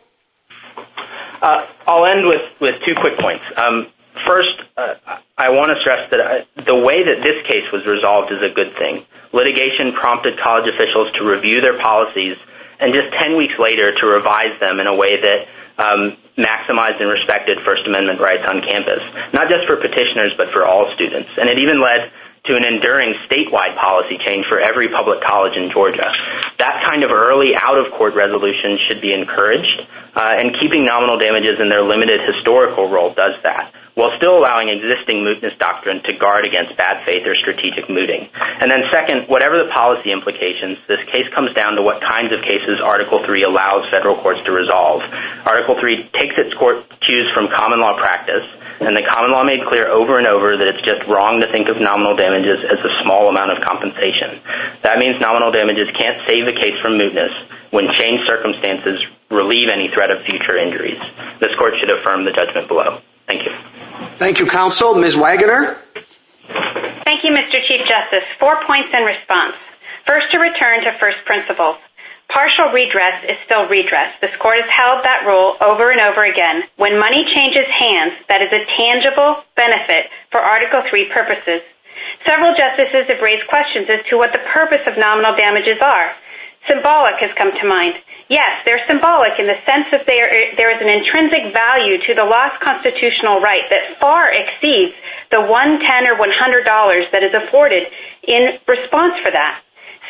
Uh, I'll end with two quick points. Um, first, uh, I want to stress that uh, the way that this case was resolved is a good thing. Litigation prompted college officials to review their policies and just 10 weeks later to revise them in a way that um, maximized and respected First Amendment rights on campus, not just for petitioners, but for all students. And it even led to an enduring statewide policy change for every public college in Georgia. That kind of early out-of-court resolution should be encouraged, uh, and keeping nominal damages in their limited historical role does that, while still allowing existing mootness doctrine to guard against bad faith or strategic mooting. And then second, whatever the policy implications, this case comes down to what kinds of cases Article III allows federal courts to resolve. Article III takes its court cues from common law practice, and the common law made clear over and over that it's just wrong to think of nominal damages as a small amount of compensation. That means nominal damages can't save a case from mootness when changed circumstances relieve any threat of future injuries. This court should affirm the judgment below. Thank you. Thank you, counsel. Ms. Waggoner? Thank you, Mr. Chief Justice. Four points in response. First, to return to first principles. Partial redress is still redress. This court has held that rule over and over again. When money changes hands, that is a tangible benefit for Article III purposes. Several justices have raised questions as to what the purpose of nominal damages are. Symbolic has come to mind. Yes, they're symbolic in the sense that there is an intrinsic value to the lost constitutional right that far exceeds the 110 or $100 that is afforded in response for that.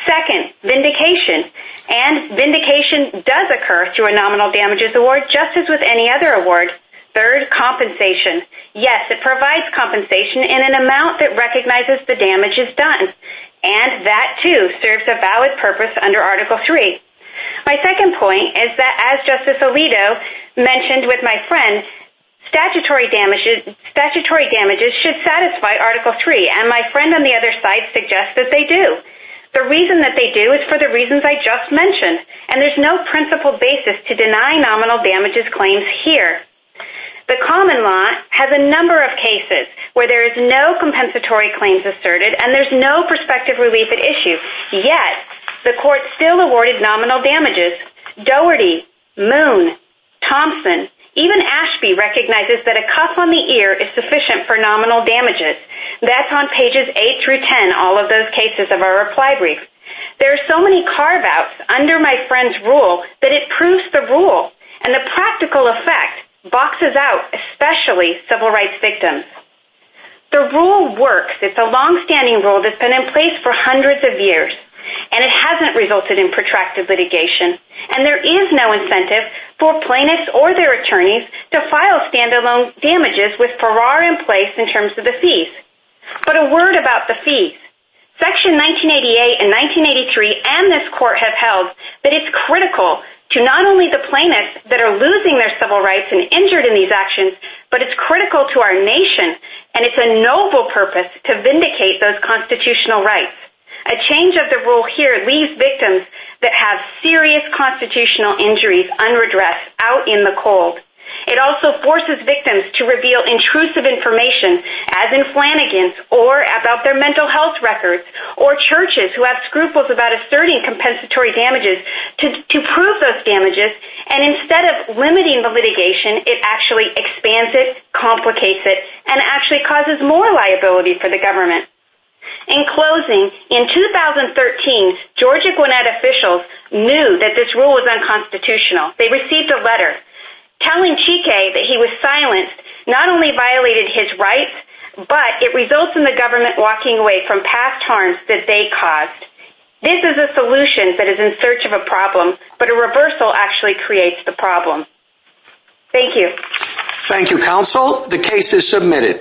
Second, vindication. And vindication does occur through a nominal damages award, just as with any other award. Third, compensation. Yes, it provides compensation in an amount that recognizes the damage is done. And that, too, serves a valid purpose under Article III. My second point is that, as Justice Alito mentioned with my friend, statutory damages should satisfy Article III, and my friend on the other side suggests that they do. The reason that they do is for the reasons I just mentioned, and there's no principle basis to deny nominal damages claims here. The common law has a number of cases where there is no compensatory claims asserted and there's no prospective relief at issue. Yet, the court still awarded nominal damages. Doherty, Moon, Thompson, even Ashby recognizes that a cuff on the ear is sufficient for nominal damages. That's on pages 8 through 10, all of those cases of our reply brief. There are so many carve-outs under my friend's rule that it proves the rule, and the practical effect boxes out especially civil rights victims. The rule works. It's a long-standing rule that's been in place for hundreds of years, and it hasn't resulted in protracted litigation. And there is no incentive for plaintiffs or their attorneys to file stand-alone damages with Farrar in place in terms of the fees. But a word about the fees. Section 1988 and 1983 and this court have held that it's critical to not only the plaintiffs that are losing their civil rights and injured in these actions, but it's critical to our nation, and it's a noble purpose to vindicate those constitutional rights. A change of the rule here leaves victims that have serious constitutional injuries unredressed out in the cold. It also forces victims to reveal intrusive information, as in Flanigan's, or about their mental health records, or churches who have scruples about asserting compensatory damages to prove those damages, and instead of limiting the litigation, it actually expands it, complicates it, and actually causes more liability for the government. In closing, in 2013, Georgia Gwinnett officials knew that this rule was unconstitutional. They received a letter telling Chike that he was silenced, not only violated his rights, but it results in the government walking away from past harms that they caused. This is a solution that is in search of a problem, but a reversal actually creates the problem. Thank you. Thank you, counsel. The case is submitted.